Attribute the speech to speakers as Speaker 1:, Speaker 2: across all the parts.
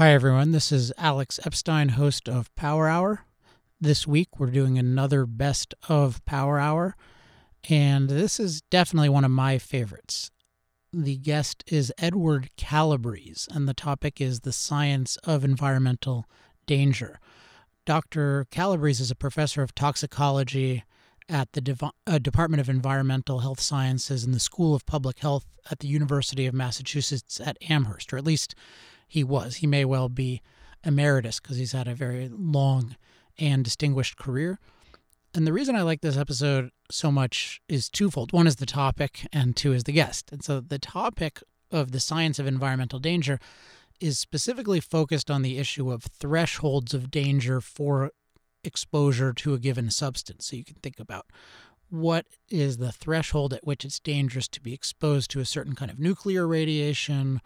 Speaker 1: Hi, everyone. This is Alex Epstein, host of Power Hour. This week, we're doing another best of Power Hour, and this is definitely one of my favorites. The guest is Edward Calabrese, and the topic is the science of environmental danger. Dr. Calabrese is a professor of toxicology at the Dev- uh, Department of Environmental Health Sciences in the School of Public Health at the University of Massachusetts at Amherst, or at least he was. He may well be emeritus because he's had a very long and distinguished career. And the reason I like this episode so much is twofold. One is the topic, and two is the guest. And so the topic of the science of environmental danger is specifically focused on the issue of thresholds of danger for exposure to a given substance. So you can think about what is the threshold at which it's dangerous to be exposed to a certain kind of nuclear radiation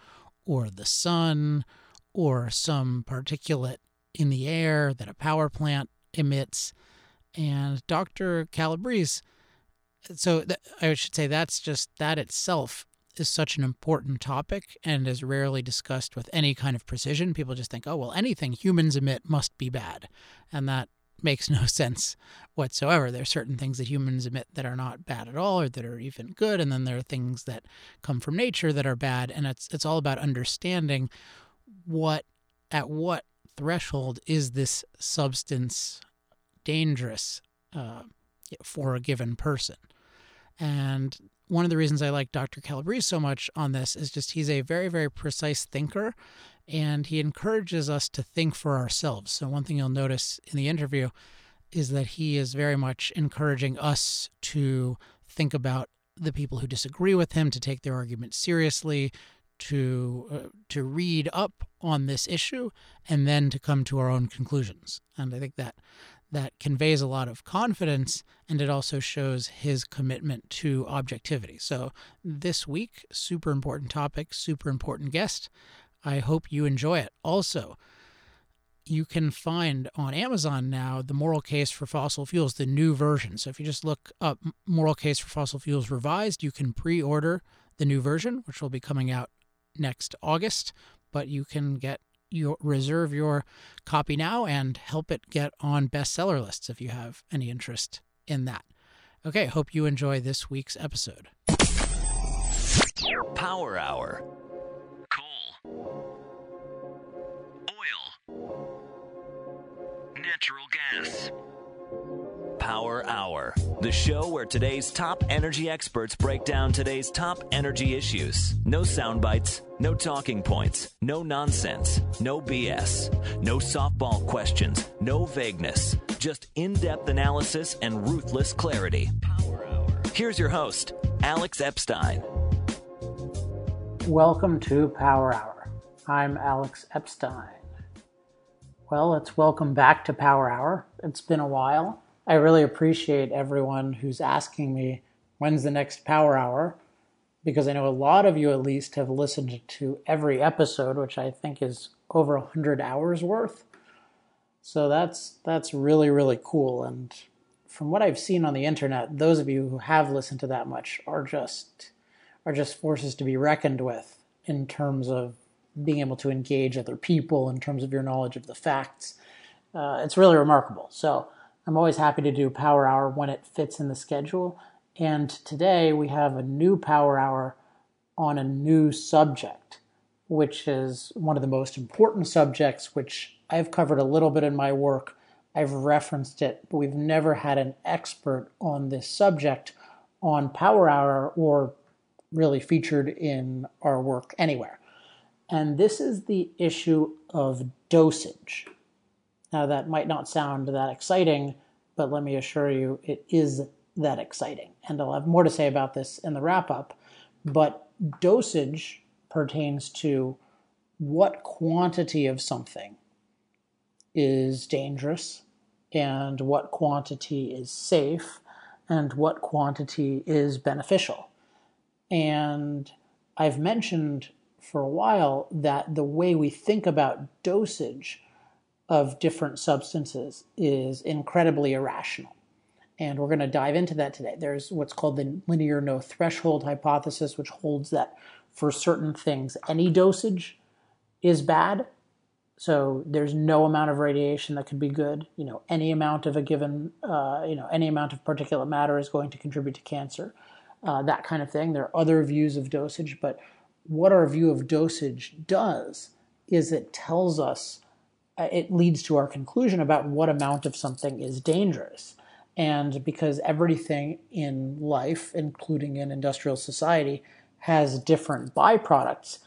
Speaker 1: or the sun or some particulate in the air that a power plant emits. And Dr. Calabrese, so th- I should say that's just that itself is such an important topic and is rarely discussed with any kind of precision. People just think, oh, well, anything humans emit must be bad. And that makes no sense whatsoever. There are certain things that humans emit that are not bad at all or that are even good. And then there are things that come from nature that are bad. And it's, it's all about understanding what, at what threshold is this substance dangerous uh, for a given person. And one of the reasons I like Dr. Calabrese so much on this is just he's a very, very precise thinker and he encourages us to think for ourselves. So, one thing you'll notice in the interview is that he is very much encouraging us to think about the people who disagree with him, to take their arguments seriously, to uh, to read up on this issue, and then to come to our own conclusions. And I think that that conveys a lot of confidence, and it also shows his commitment to objectivity. So this week, super important topic, super important guest. I hope you enjoy it. Also, you can find on Amazon now the Moral Case for Fossil Fuels, the new version. So if you just look up Moral Case for Fossil Fuels Revised, you can pre order the new version, which will be coming out next August. But you can get your reserve your copy now and help it get on bestseller lists if you have any interest in that. Okay, hope you enjoy this week's episode.
Speaker 2: Power Hour Power Hour, the show where today's top energy experts break down today's top energy issues. No sound bites, no talking points, no nonsense, no BS, no softball questions, no vagueness, just in depth analysis and ruthless clarity. Here's your host, Alex Epstein.
Speaker 1: Welcome to Power Hour. I'm Alex Epstein. Well, it's welcome back to Power Hour. It's been a while. I really appreciate everyone who's asking me when's the next Power Hour because I know a lot of you at least have listened to every episode, which I think is over 100 hours worth. So that's that's really really cool and from what I've seen on the internet, those of you who have listened to that much are just are just forces to be reckoned with in terms of being able to engage other people in terms of your knowledge of the facts. Uh, it's really remarkable. So I'm always happy to do Power Hour when it fits in the schedule. And today we have a new Power Hour on a new subject, which is one of the most important subjects, which I've covered a little bit in my work. I've referenced it, but we've never had an expert on this subject on Power Hour or really featured in our work anywhere. And this is the issue of dosage. Now, that might not sound that exciting, but let me assure you, it is that exciting. And I'll have more to say about this in the wrap up. But dosage pertains to what quantity of something is dangerous and what quantity is safe and what quantity is beneficial. And I've mentioned for a while that the way we think about dosage of different substances is incredibly irrational. And we're going to dive into that today. There's what's called the linear no threshold hypothesis, which holds that for certain things, any dosage is bad. So there's no amount of radiation that could be good. You know, any amount of a given, uh, you know, any amount of particulate matter is going to contribute to cancer. Uh, that kind of thing. There are other views of dosage, but what our view of dosage does is it tells us, uh, it leads to our conclusion about what amount of something is dangerous. And because everything in life, including in industrial society, has different byproducts,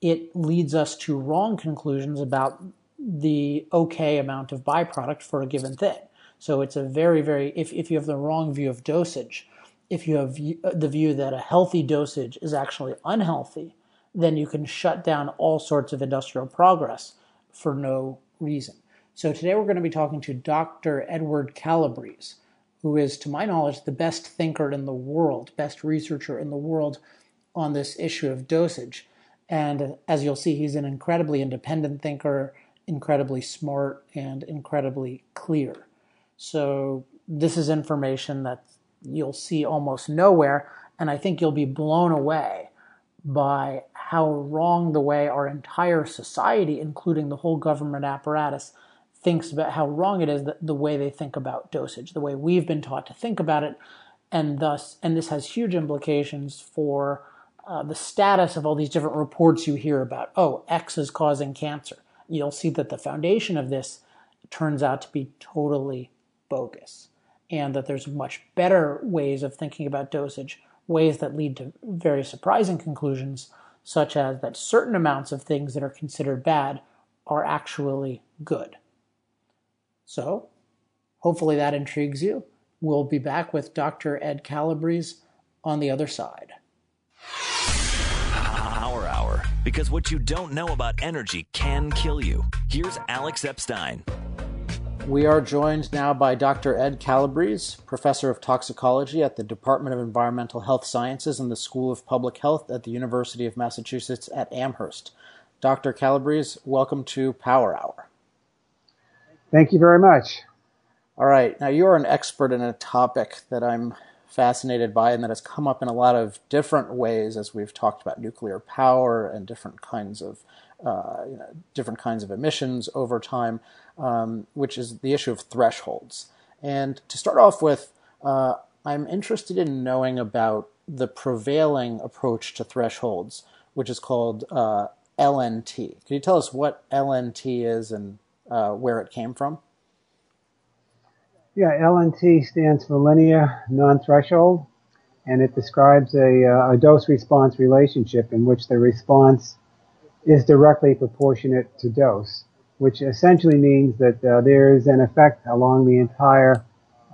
Speaker 1: it leads us to wrong conclusions about the okay amount of byproduct for a given thing. So it's a very, very, if, if you have the wrong view of dosage, if you have the view that a healthy dosage is actually unhealthy, then you can shut down all sorts of industrial progress for no reason. So today we're going to be talking to Dr. Edward Calabrese, who is, to my knowledge, the best thinker in the world, best researcher in the world on this issue of dosage. And as you'll see, he's an incredibly independent thinker, incredibly smart, and incredibly clear. So this is information that you'll see almost nowhere, and I think you'll be blown away by how wrong the way our entire society, including the whole government apparatus, thinks about how wrong it is that the way they think about dosage, the way we've been taught to think about it, and thus, and this has huge implications for uh, the status of all these different reports you hear about. Oh, X is causing cancer. You'll see that the foundation of this turns out to be totally bogus, and that there's much better ways of thinking about dosage, ways that lead to very surprising conclusions, such as that certain amounts of things that are considered bad are actually good. So, hopefully that intrigues you. We'll be back with Dr. Ed Calabrese on the other side.
Speaker 2: Power Hour, because what you don't know about energy can kill you. Here's Alex Epstein.
Speaker 1: We are joined now by Dr. Ed Calabrese, professor of toxicology at the Department of Environmental Health Sciences and the School of Public Health at the University of Massachusetts at Amherst. Dr. Calabrese, welcome to Power Hour.
Speaker 3: Thank you very much.
Speaker 1: All right. Now, you're an expert in a topic that I'm fascinated by and that has come up in a lot of different ways as we've talked about nuclear power and different kinds of uh, you know, different kinds of emissions over time, um, which is the issue of thresholds. And to start off with, uh, I'm interested in knowing about the prevailing approach to thresholds, which is called uh, LNT. Can you tell us what LNT is and uh, where it came from?
Speaker 3: Yeah, LNT stands for linear non-threshold, and it describes a, uh, a dose-response relationship in which the response is directly proportionate to dose, which essentially means that uh, there is an effect along the entire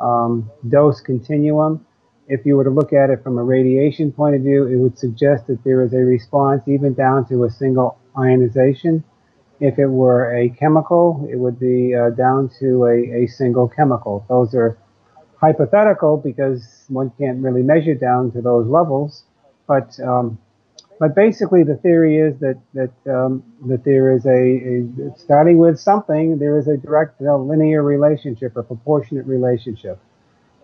Speaker 3: um, dose continuum. If you were to look at it from a radiation point of view, it would suggest that there is a response even down to a single ionization. If it were a chemical, it would be uh, down to a, a single chemical. Those are hypothetical because one can't really measure down to those levels. But um, but basically, the theory is that that um, that there is a, a, starting with something, there is a direct uh, linear relationship, a proportionate relationship,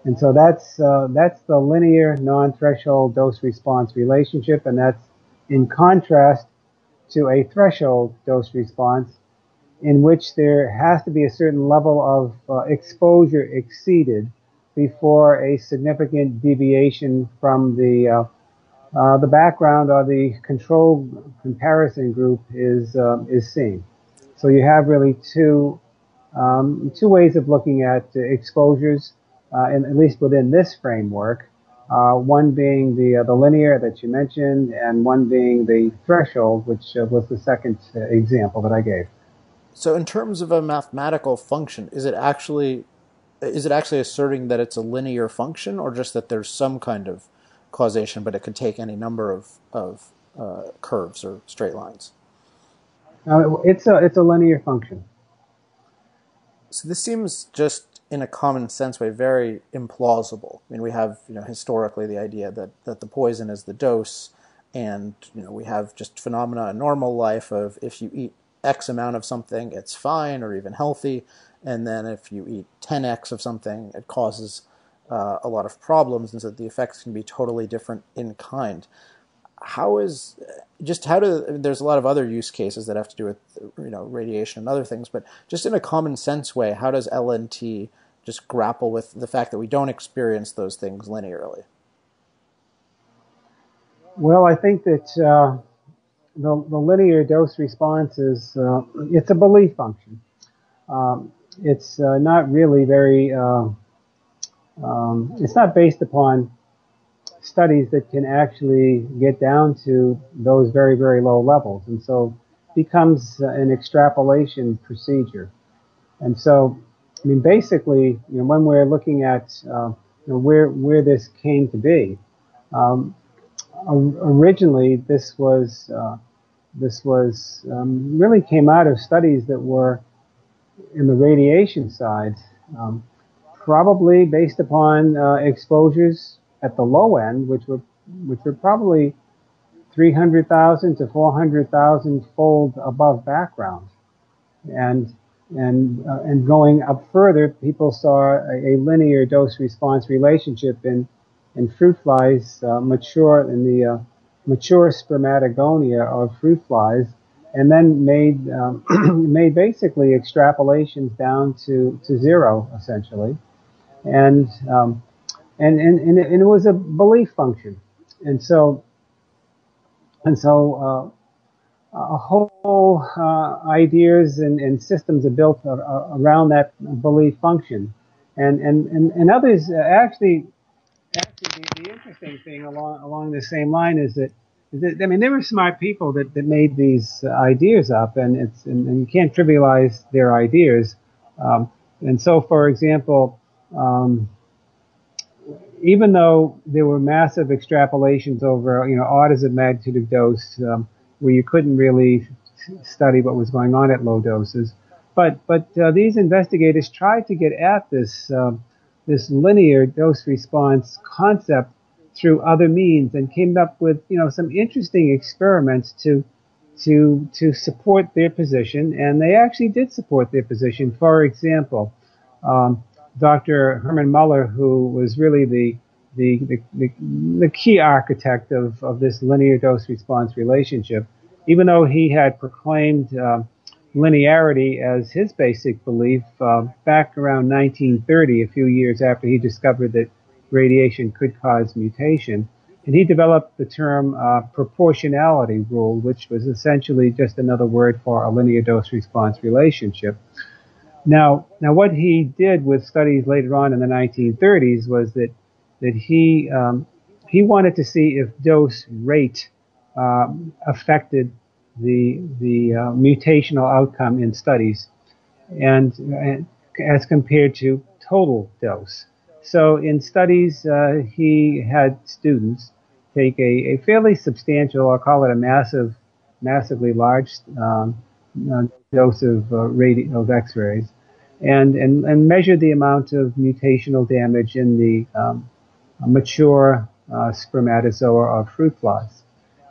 Speaker 3: and so that's uh, that's the linear non-threshold dose-response relationship, and that's in contrast to a threshold dose response in which there has to be a certain level of uh, exposure exceeded before a significant deviation from the uh, uh, the background or the control comparison group is um, is seen. So you have really two um, two ways of looking at exposures, uh, at least within this framework. Uh, one being the uh, the linear that you mentioned, and one being the threshold, which was the second example that I gave.
Speaker 1: So, in terms of a mathematical function, is it actually is it actually asserting that it's a linear function, or just that there's some kind of causation, but it could take any number of of uh, curves or straight lines?
Speaker 3: Uh, it's a it's a linear function.
Speaker 1: So this seems just in a common sense way, very implausible. I mean, we have, you know, historically the idea that, that the poison is the dose, and, you know, we have just phenomena in normal life of if you eat X amount of something, it's fine or even healthy, and then if you eat 10X of something, it causes uh, a lot of problems, and so the effects can be totally different in kind.
Speaker 4: how is just how do there's a lot of other use cases that have to do with you know radiation and other things, but just in a common sense way, how does LNT just grapple with the fact that we don't experience those things linearly?
Speaker 3: Well, I think that uh, the, the, linear dose response is uh, it's a belief function. Um, it's uh, not really very. Uh, um, it's not based upon studies that can actually get down to those very, very low levels. And so becomes an extrapolation procedure. And so, I mean, basically, you know, when we're looking at uh, you know, where where this came to be, um, originally this was uh, this was um, really came out of studies that were in the radiation side, um, probably based upon uh, exposures at the low end, which were which were probably 300,000 to 400,000 fold above background, and and uh, and going up further, people saw a, a linear dose response relationship in in fruit flies uh, mature in the uh, mature spermatogonia of fruit flies, and then made um, made basically extrapolations down to to zero essentially, and um, and, and, and, it, and it was a belief function. And so, and so, uh, a whole uh, ideas and, and, systems are built around that belief function. And, and, and, and others actually, actually the, the, interesting thing along, along the same line is that, I mean, there were smart people that, that made these ideas up and it's, and, and you can't trivialize their ideas. Um, and so, for example, um, even though there were massive extrapolations over, you know, orders of magnitude of dose, um, where you couldn't really study what was going on at low doses, but but uh, these investigators tried to get at this uh, this linear dose response concept through other means and came up with you know some interesting experiments to to to support their position, and they actually did support their position. For example. Um, Dr. Herman Muller, who was really the the, the, the, the key architect of, of this linear dose response relationship, even though he had proclaimed uh, linearity as his basic belief uh, back around 1930, a few years after he discovered that radiation could cause mutation. And he developed the term uh, proportionality rule, which was essentially just another word for a linear dose response relationship. Now, now what he did with studies later on in the 1930s was that that he um, he wanted to see if dose rate um, affected the the uh, mutational outcome in studies, and, and, as compared to total dose. So in studies, uh, he had students take a, a, fairly substantial, I'll call it a massive, massively large um, uh, dose of, uh, radi- of X-rays and, and, and measure the amount of mutational damage in the um, mature uh, spermatozoa of fruit flies.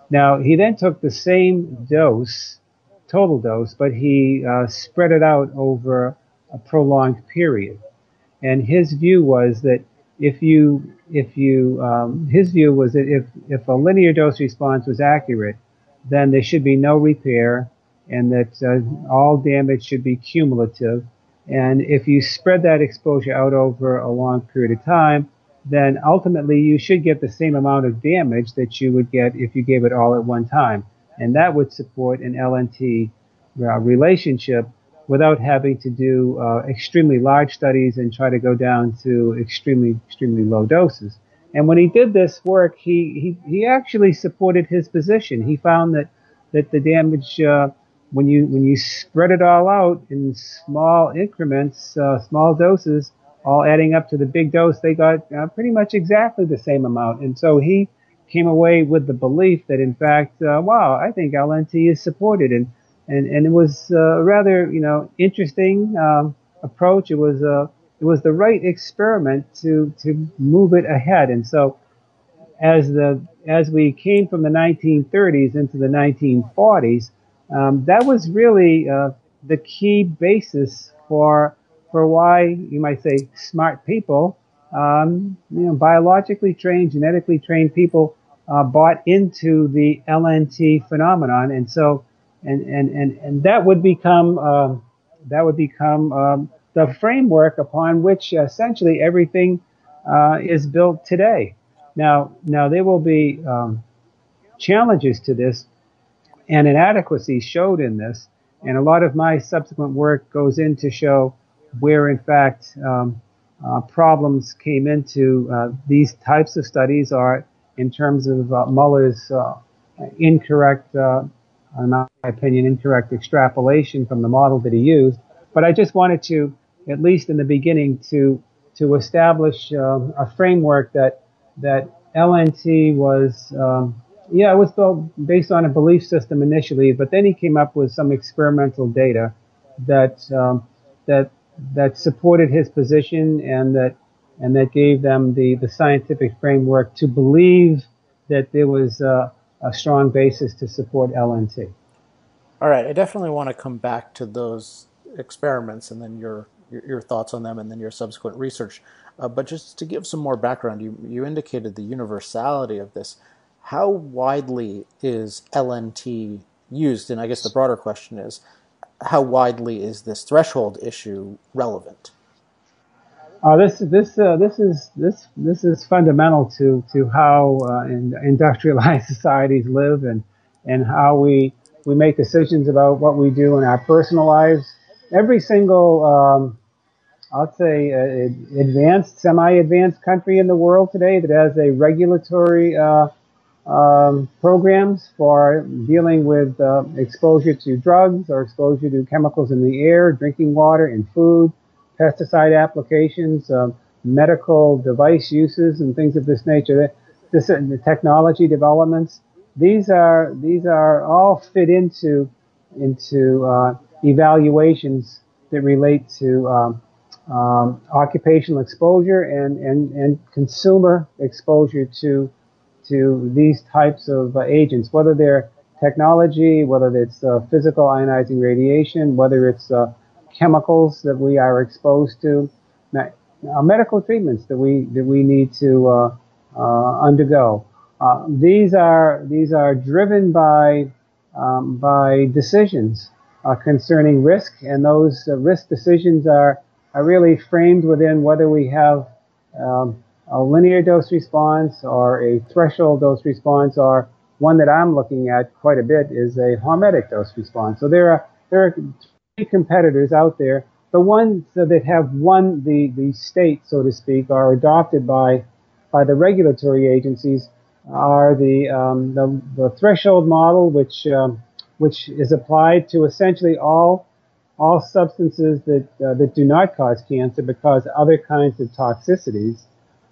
Speaker 3: Now, he then took the same dose, total dose, but he uh, spread it out over a prolonged period. And his view was that if you, if you, um, his view was that if, if a linear dose response was accurate, then there should be no repair and that uh, all damage should be cumulative. And if you spread that exposure out over a long period of time, then ultimately you should get the same amount of damage that you would get if you gave it all at one time. And that would support an LNT uh, relationship without having to do uh, extremely large studies and try to go down to extremely, extremely low doses. And when he did this work, he, he, he actually supported his position. He found that, that the damage, uh, when you, when you spread it all out in small increments, uh, small doses, all adding up to the big dose, they got uh, pretty much exactly the same amount. And so he came away with the belief that, in fact, uh, wow, I think LNT is supported. And, and, and it was a rather, you know, interesting um, approach. It was a, uh, it was the right experiment to, to move it ahead. And so as the, as we came from the 1930s into the 1940s, um, that was really uh, the key basis for for why you might say smart people, um, you know, biologically trained, genetically trained people uh, bought into the LNT phenomenon, and so and and and, and that would become um, that would become um, the framework upon which essentially everything uh, is built today. Now, now there will be um, challenges to this, and inadequacies showed in this, and a lot of my subsequent work goes in to show where, in fact, um, uh, problems came into uh, these types of studies are in terms of uh, Muller's uh, incorrect, uh, in my opinion, incorrect extrapolation from the model that he used. But I just wanted to, at least in the beginning, to to establish um, a framework that that LNT was, um, yeah, it was built based on a belief system initially, but then he came up with some experimental data that um, that that supported his position and that and that gave them the the scientific framework to believe that there was a strong basis to support LNT.
Speaker 4: All right, I definitely want to come back to those experiments and then your your, your thoughts on them and then your subsequent research. Uh, but just to give some more background, you, you indicated the universality of this. How widely is LNT used? And I guess the broader question is, how widely is this threshold issue relevant?
Speaker 3: Uh, this this uh, this is this this is fundamental to to how uh, in, industrialized societies live and and how we we make decisions about what we do in our personal lives. Every single um, I'll say, uh, advanced, semi-advanced country in the world today that has a regulatory uh, um, programs for dealing with uh, exposure to drugs or exposure to chemicals in the air, drinking water, and food, pesticide applications, um, medical device uses, and things of this nature. This, the technology developments. These are these are all fit into into uh, evaluations that relate to um, um, occupational exposure and, and, and consumer exposure to to these types of uh, agents, whether they're technology, whether it's uh, physical ionizing radiation, whether it's uh, chemicals that we are exposed to, now, uh, medical treatments that we that we need to uh, undergo. these are these are driven by um, by decisions concerning risk, and those risk decisions are are really framed within whether we have um, a linear dose response or a threshold dose response or one that I'm looking at quite a bit is a hormetic dose response. So there are there are three competitors out there. The ones that have won the, the state, so to speak, are adopted by by the regulatory agencies are the um, the, the, threshold model, which um, which is applied to essentially all all substances that uh, that do not cause cancer but cause other kinds of toxicities,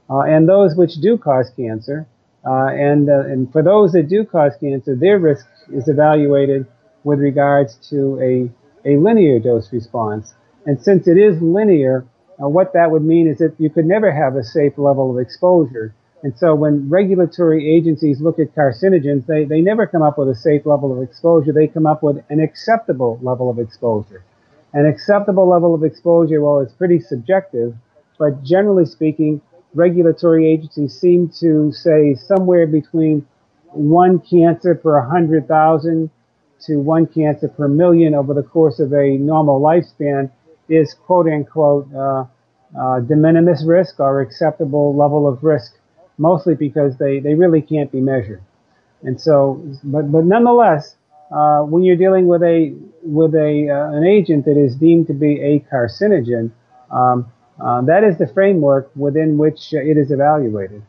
Speaker 3: and those which do cause cancer. Uh, and uh, and for those that do cause cancer, their risk is evaluated with regards to a a linear dose response. And since it is linear, uh, what that would mean is that you could never have a safe level of exposure. And so when regulatory agencies look at carcinogens, they, they never come up with a safe level of exposure. They come up with an acceptable level of exposure. An acceptable level of exposure, well, it's pretty subjective, but generally speaking, regulatory agencies seem to say somewhere between one cancer per 100,000 to one cancer per million over the course of a normal lifespan is quote unquote uh, uh, de minimis risk or acceptable level of risk, mostly because they, they really can't be measured. And so, but, but nonetheless, uh, when you're dealing with a with a uh, an agent that is deemed to be a carcinogen, um, uh, that is the framework within which it is evaluated.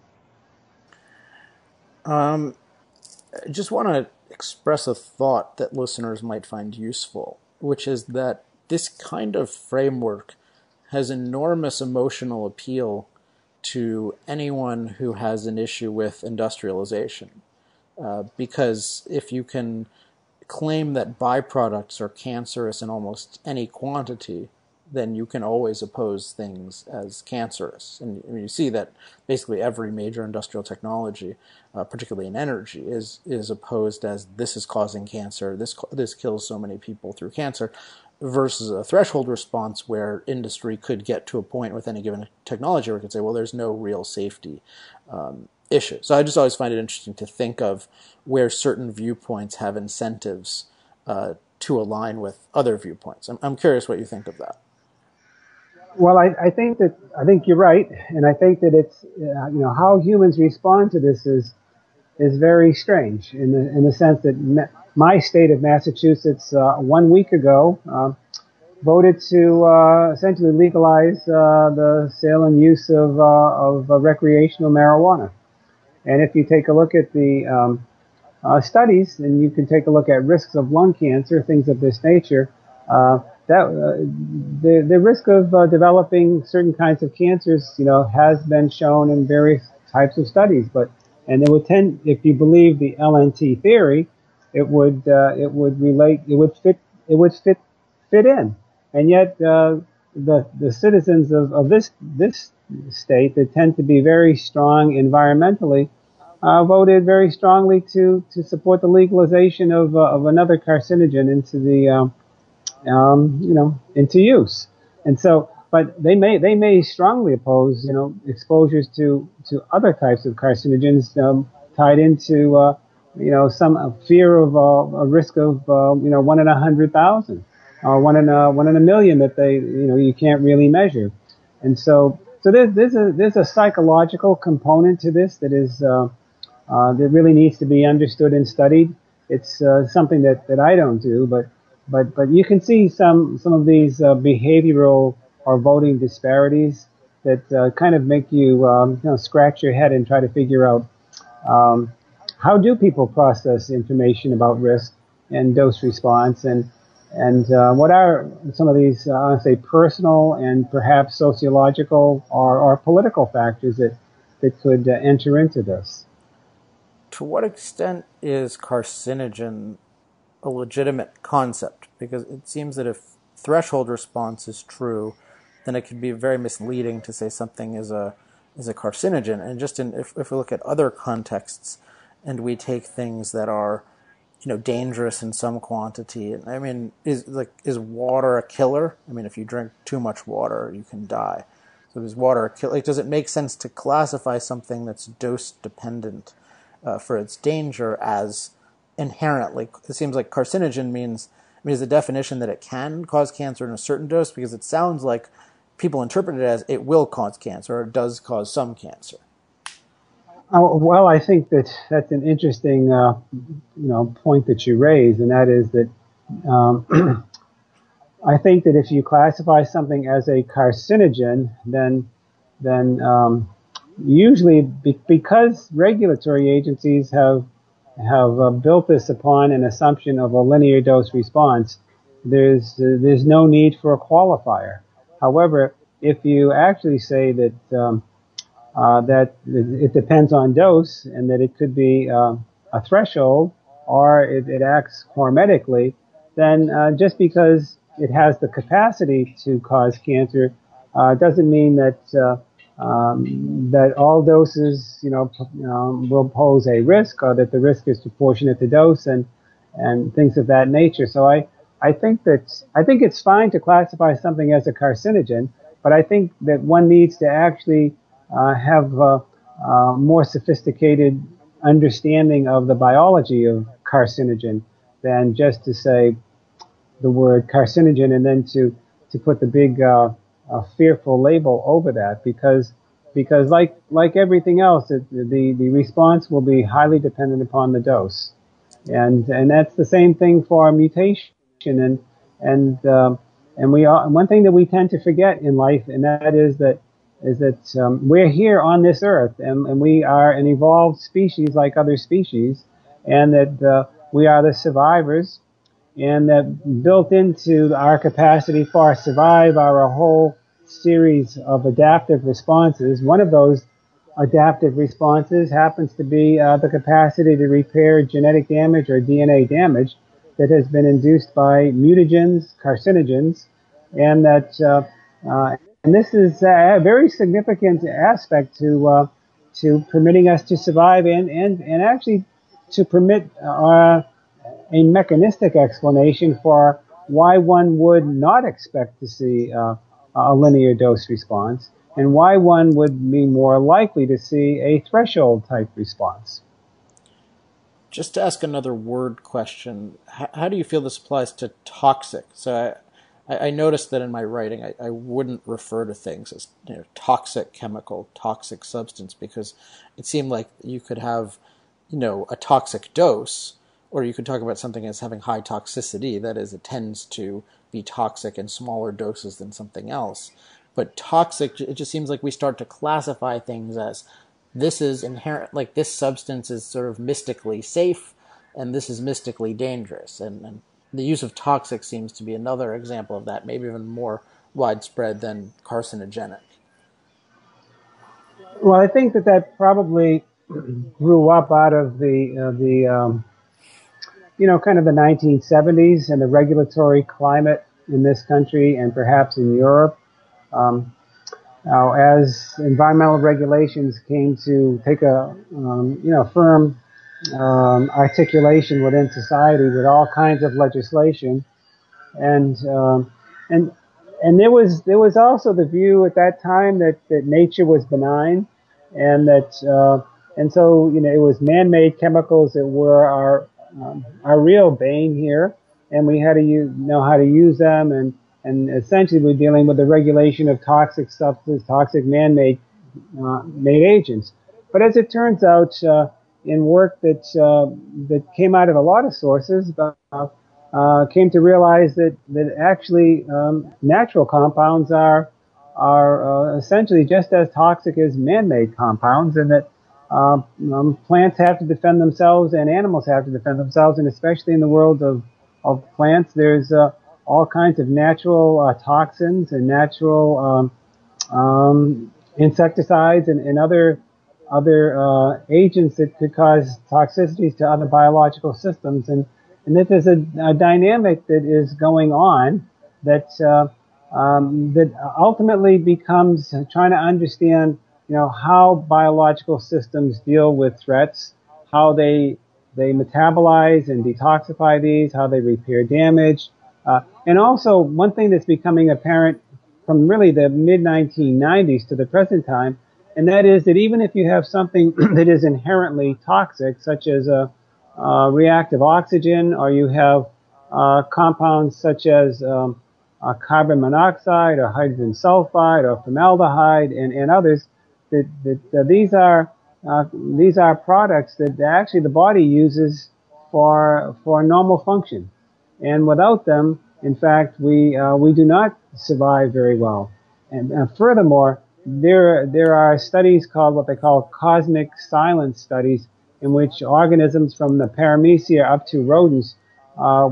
Speaker 4: Um, I just want to express a thought that listeners might find useful, which is that this kind of framework has enormous emotional appeal to anyone who has an issue with industrialization. Uh, because if you can claim that byproducts are cancerous in almost any quantity, then you can always oppose things as cancerous. And you see that basically every major industrial technology, uh, particularly in energy, is is opposed as this is causing cancer. This this kills so many people through cancer, versus a threshold response where industry could get to a point with any given technology where it could say, well, there's no real safety um, issue. So I just always find it interesting to think of where certain viewpoints have incentives uh, to align with other viewpoints. I'm, I'm curious what you think of that.
Speaker 3: Well, I, I think that I think you're right, and I think that it's uh, you know how humans respond to this is is very strange in the in the sense that my state of Massachusetts uh, one week ago uh, voted to uh, essentially legalize uh, the sale and use of uh, of recreational marijuana, and if you take a look at the um, studies, and you can take a look at risks of lung cancer, things of this nature that uh, the the risk of uh, developing certain kinds of cancers, you know, has been shown in various types of studies. But and it would tend, if you believe the LNT theory, it would uh, it would relate, it would fit, it would fit fit in. And yet uh, the the citizens of, of this this state that tend to be very strong environmentally. Uh, voted very strongly to, to support the legalization of, uh, of another carcinogen into the um, um, you know, into use. And so, but they may they may strongly oppose you know exposures to to other types of carcinogens um, tied into uh, you know some fear of uh, a risk of uh, you know one in a hundred thousand or one in a one in a million that they you know you can't really measure. And so so there's there's a there's a psychological component to this that is uh, uh, that really needs to be understood and studied. It's uh, something that, that I don't do, but but but you can see some some of these uh, behavioral or voting disparities that uh, kind of make you um, you know scratch your head and try to figure out um, how do people process information about risk and dose response and and uh, what are some of these uh, I say personal and perhaps sociological or, or political factors that that could uh, enter into this.
Speaker 4: To what extent is carcinogen a legitimate concept because it seems that if threshold response is true, then it can be very misleading to say something is a is a carcinogen. And just in if, if we look at other contexts and we take things that are you know dangerous in some quantity. I mean, is like is water a killer? I mean, if you drink too much water, you can die. So is water a killer? Like, does it make sense to classify something that's dose dependent uh, for its danger as inherently. It seems like carcinogen means, I mean, is the definition that it can cause cancer in a certain dose? Because it sounds like people interpret it as it will cause cancer or it does cause some cancer.
Speaker 3: Oh, well, I think that that's an interesting, uh, you know, point that you raise, and that is that um, I think that if you classify something as a carcinogen, then then um, usually be- because regulatory agencies have have uh, built this upon an assumption of a linear dose response, there's uh, there's no need for a qualifier. However, if you actually say that um, uh, that it depends on dose and that it could be uh, a threshold or it, it acts hormetically, then uh, just because it has the capacity to cause cancer uh, doesn't mean that um, that all doses, you know, um, will pose a risk, or that the risk is proportionate to dose, and and things of that nature. So I I think that I think it's fine to classify something as a carcinogen, but I think that one needs to actually uh, have a, a more sophisticated understanding of the biology of carcinogen than just to say the word carcinogen and then to to put the big uh, a fearful label over that because because like like everything else, it, the the response will be highly dependent upon the dose, and and that's the same thing for mutation and and um, and we are, one thing that we tend to forget in life, and that is that is that um, we're here on this earth, and, and we are an evolved species like other species, and that uh, we are the survivors, and that built into our capacity for survive are a whole series of adaptive responses. One of those adaptive responses happens to be uh, the capacity to repair genetic damage or DNA damage that has been induced by mutagens, carcinogens, and that uh, uh, and this is a very significant aspect to uh, to permitting us to survive and and and actually to permit uh, a mechanistic explanation for why one would not expect to see uh, a linear dose response. and why one would be more likely to see a threshold type response.
Speaker 4: Just to ask another word question, how, how do you feel this applies to toxic? So I, I noticed that in my writing, I, I wouldn't refer to things as you know, toxic chemical, toxic substance, because it seemed like you could have, you know, a toxic dose, or you could talk about something as having high toxicity. That is, it tends to be toxic in smaller doses than something else. But toxic, it just seems like we start to classify things as this is inherent, like this substance is sort of mystically safe, and this is mystically dangerous. And, and the use of toxic seems to be another example of that, maybe even more widespread than carcinogenic.
Speaker 3: Well, I think that that probably grew up out of the uh, the um, you know kind of the 1970s and the regulatory climate in this country and perhaps in Europe. Um, now, as environmental regulations came to take a um, you know firm um, articulation within society with all kinds of legislation, and um, and and there was there was also the view at that time that, that nature was benign, and that uh, and so you know it was man-made chemicals that were our um, our real bane here, and we had to use, know how to use them, and and essentially we're dealing with the regulation of toxic substances, toxic man-made uh, made agents. But as it turns out, uh, in work that uh, that came out of a lot of sources, but uh, came to realize that that actually um, natural compounds are are uh, essentially just as toxic as man-made compounds, and that um, um, plants have to defend themselves and animals have to defend themselves, and especially in the world of of plants, there's uh, all kinds of natural uh, toxins and natural um, um, insecticides and, and other other uh, agents that could cause toxicities to other biological systems. And, and this is a, a dynamic that is going on that, uh, um, that ultimately becomes trying to understand, you know, how biological systems deal with threats, how they, they metabolize and detoxify these, how they repair damage. Uh, and also one thing that's becoming apparent from really the mid 1990s to the present time and that is that even if you have something that is inherently toxic, such as a, a reactive oxygen, or you have uh, compounds such as um, carbon monoxide or hydrogen sulfide or formaldehyde and, and others, that, that uh, these are uh, these are products that actually the body uses for for normal function, and without them, in fact, we uh, we do not survive very well. And, and furthermore, there there are studies called what they call cosmic silence studies, in which organisms from the paramecia up to rodents uh,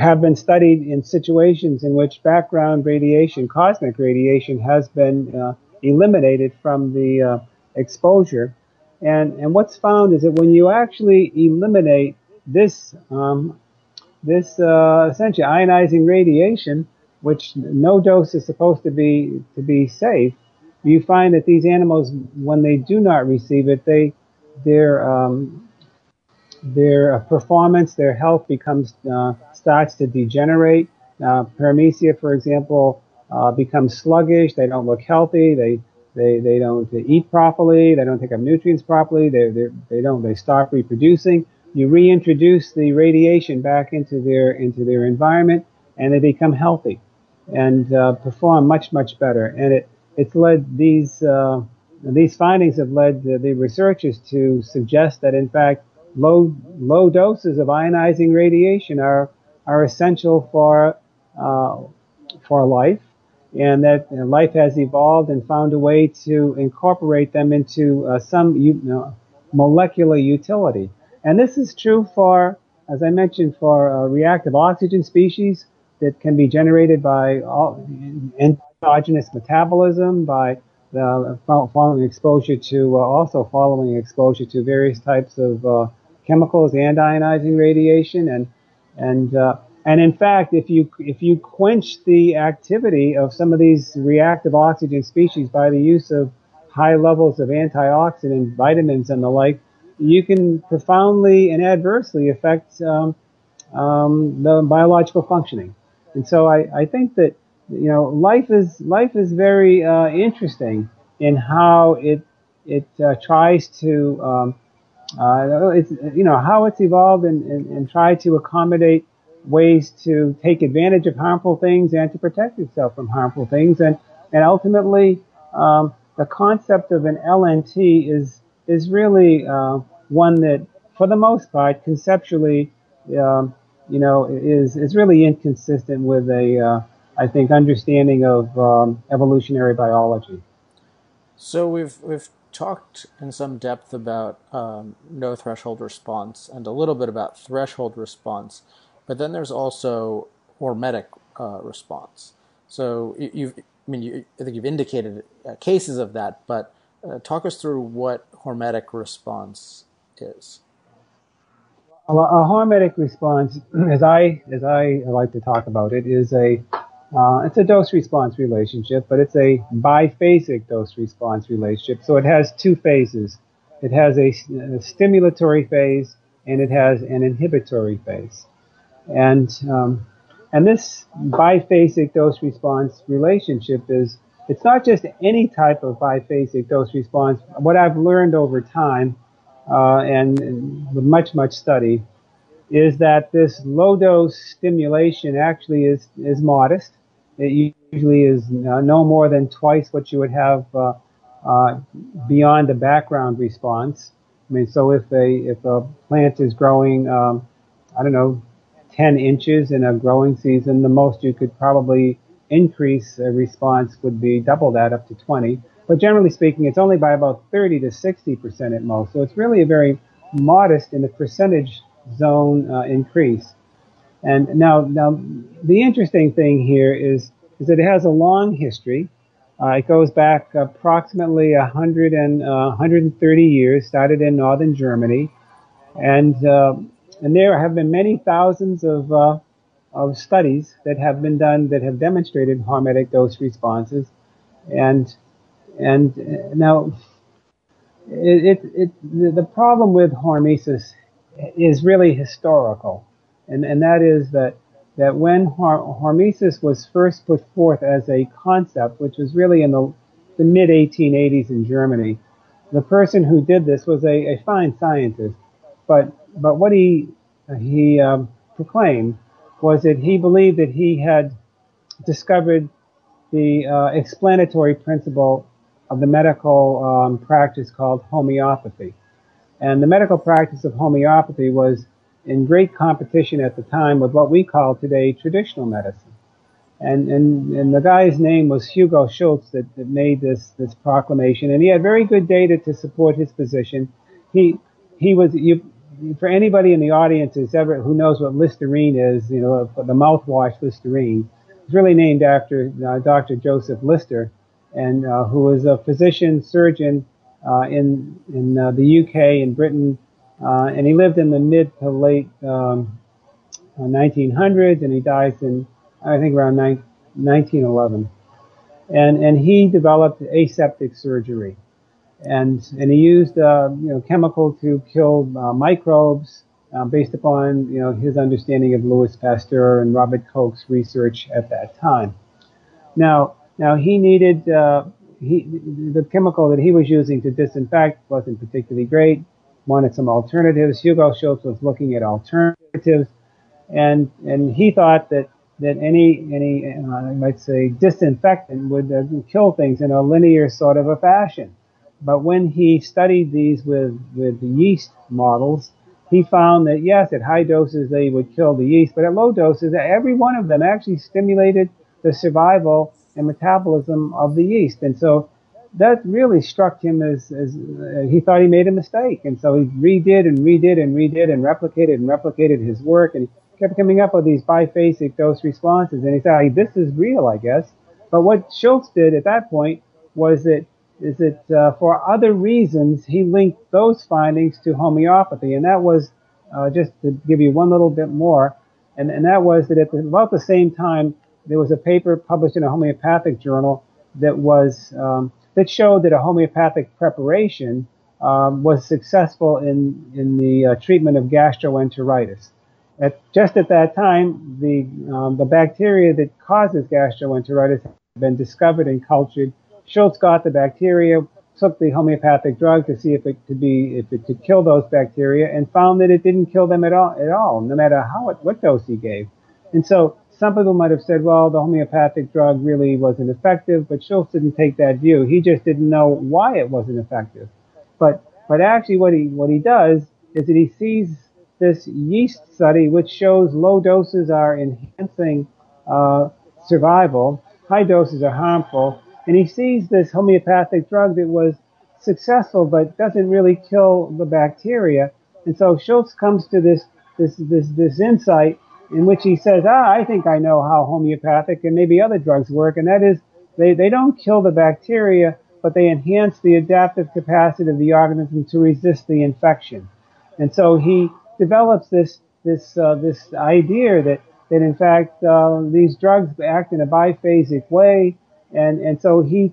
Speaker 3: have been studied in situations in which background radiation, cosmic radiation, has been uh, eliminated from the uh, exposure. And and what's found is that when you actually eliminate this um, this uh, essentially ionizing radiation, which no dose is supposed to be to be safe, you find that these animals, when they do not receive it, they their um, their performance, their health becomes uh, starts to degenerate. Uh, paramecia, for example, uh, becomes sluggish. They don't look healthy. They they they don't eat properly. They don't take up nutrients properly. They they they don't. They stop reproducing. You reintroduce the radiation back into their into their environment, and they become healthy and uh, perform much much better. And it it's led these uh, these findings have led the, the, researchers to suggest that in fact low low doses of ionizing radiation are are essential for uh, for life, and that life has evolved and found a way to incorporate them into uh, some you know, molecular utility. And this is true for, as I mentioned, for uh, reactive oxygen species that can be generated by all, endogenous metabolism by the following exposure to uh, also following exposure to various types of uh, chemicals and ionizing radiation and and uh, and in fact if you if you quench the activity of some of these reactive oxygen species by the use of high levels of antioxidant vitamins and the like you can profoundly and adversely affect um, um, the biological functioning. And so I, I think that you know, life is life is very uh, interesting in how it it uh, tries to um, uh, it's you know how it's evolved and, and, and try to accommodate ways to take advantage of harmful things and to protect itself from harmful things and and ultimately um, the concept of an LNT is is really uh, one that for the most part conceptually um, you know is is really inconsistent with a uh, I think understanding of um, evolutionary biology.
Speaker 4: So we've we've talked in some depth about um, no threshold response and a little bit about threshold response, but then there's also hormetic uh, response. So you, have I mean, you, I think you've indicated uh, cases of that, but uh, talk us through what hormetic response is.
Speaker 3: A, a hormetic response, as I as I like to talk about it, is a uh, it's a dose response relationship, but it's a biphasic dose response relationship. So it has two phases. It has a, a stimulatory phase and it has an inhibitory phase. And um, and this biphasic dose response relationship is it's not just any type of biphasic dose response. What I've learned over time uh, and, and with much much study is that this low dose stimulation actually is is modest it usually is uh, no more than twice what you would have uh, uh, beyond the background response. I mean, so if a if a plant is growing, um, I don't know, 10 inches in a growing season, the most you could probably increase a response would be double that up to 20. But generally speaking, it's only by about 30 to 60 percent at most. So it's really a very modest in the percentage zone uh, increase. And now, now the interesting thing here is, is that it has a long history. Uh, it goes back approximately 100 and uh, 130 years. Started in northern Germany, and uh, and there have been many thousands of uh, of studies that have been done that have demonstrated hormetic dose responses, and and now it, it, it the problem with hormesis is really historical. And, and that is that, that when hormesis was first put forth as a concept, which was really in the, the mid 1880s in Germany, the person who did this was a, a fine scientist, but but what he he um, proclaimed was that he believed that he had discovered the uh, explanatory principle of the medical um, practice called homeopathy. And the medical practice of homeopathy was in great competition at the time with what we call today traditional medicine. And, and, and the guy's name was Hugo Schulz that, that made this, this proclamation. And he had very good data to support his position. He, he was, you, for anybody in the audience ever, who knows what Listerine is, you know, the mouthwash Listerine, it's really named after uh, Dr. Joseph Lister, and uh, who was a physician surgeon uh, in in uh, the UK and Britain uh, and he lived in the mid to late um, 1900s, uh, and he dies in I think around 1911. And and he developed aseptic surgery, and and he used uh, you know chemical to kill uh, microbes uh, based upon you know his understanding of Louis Pasteur and Robert Koch's research at that time. Now now he needed uh, he the chemical that he was using to disinfect wasn't particularly great wanted some alternatives. Hugo Schulz was looking at alternatives, and and he thought that that any any uh, I might say disinfectant would uh, kill things in a linear sort of a fashion. But when he studied these with with the yeast models, he found that yes, at high doses they would kill the yeast, but at low doses, every one of them actually stimulated the survival and metabolism of the yeast. And so that really struck him as, as uh, he thought he made a mistake. And so he redid and redid and redid and replicated and replicated his work. And kept coming up with these biphasic dose responses. And he hey, this is real, I guess. But what Schulz did at that point was that is that uh, for other reasons he linked those findings to homeopathy, and that was uh, just to give you one little bit more, and, and that was that at the, about the same time there was a paper published in a homeopathic journal that was um, that showed that a homeopathic preparation um, was successful in in the uh, treatment of gastroenteritis. at just at that time, the um, the bacteria that causes gastroenteritis had been discovered and cultured. Schulz got the bacteria, took the homeopathic drug to see if it could be if it could kill those bacteria, and found that it didn't kill them at all at all, no matter how it, what dose he gave. And so some people might have said, well, the homeopathic drug really wasn't effective, but Schulz didn't take that view. He just didn't know why it wasn't effective. But but actually, what he what he does is that he sees this yeast study, which shows low doses are enhancing uh, survival, high doses are harmful, and he sees this homeopathic drug that was successful but doesn't really kill the bacteria. And so Schulz comes to this this this this insight in which he says, "Ah, I think I know how homeopathic and maybe other drugs work, and that is they they don't kill the bacteria, but they enhance the adaptive capacity of the organism to resist the infection." And so he develops this this uh, this idea that that in fact uh, these drugs act in a biphasic way, and and so he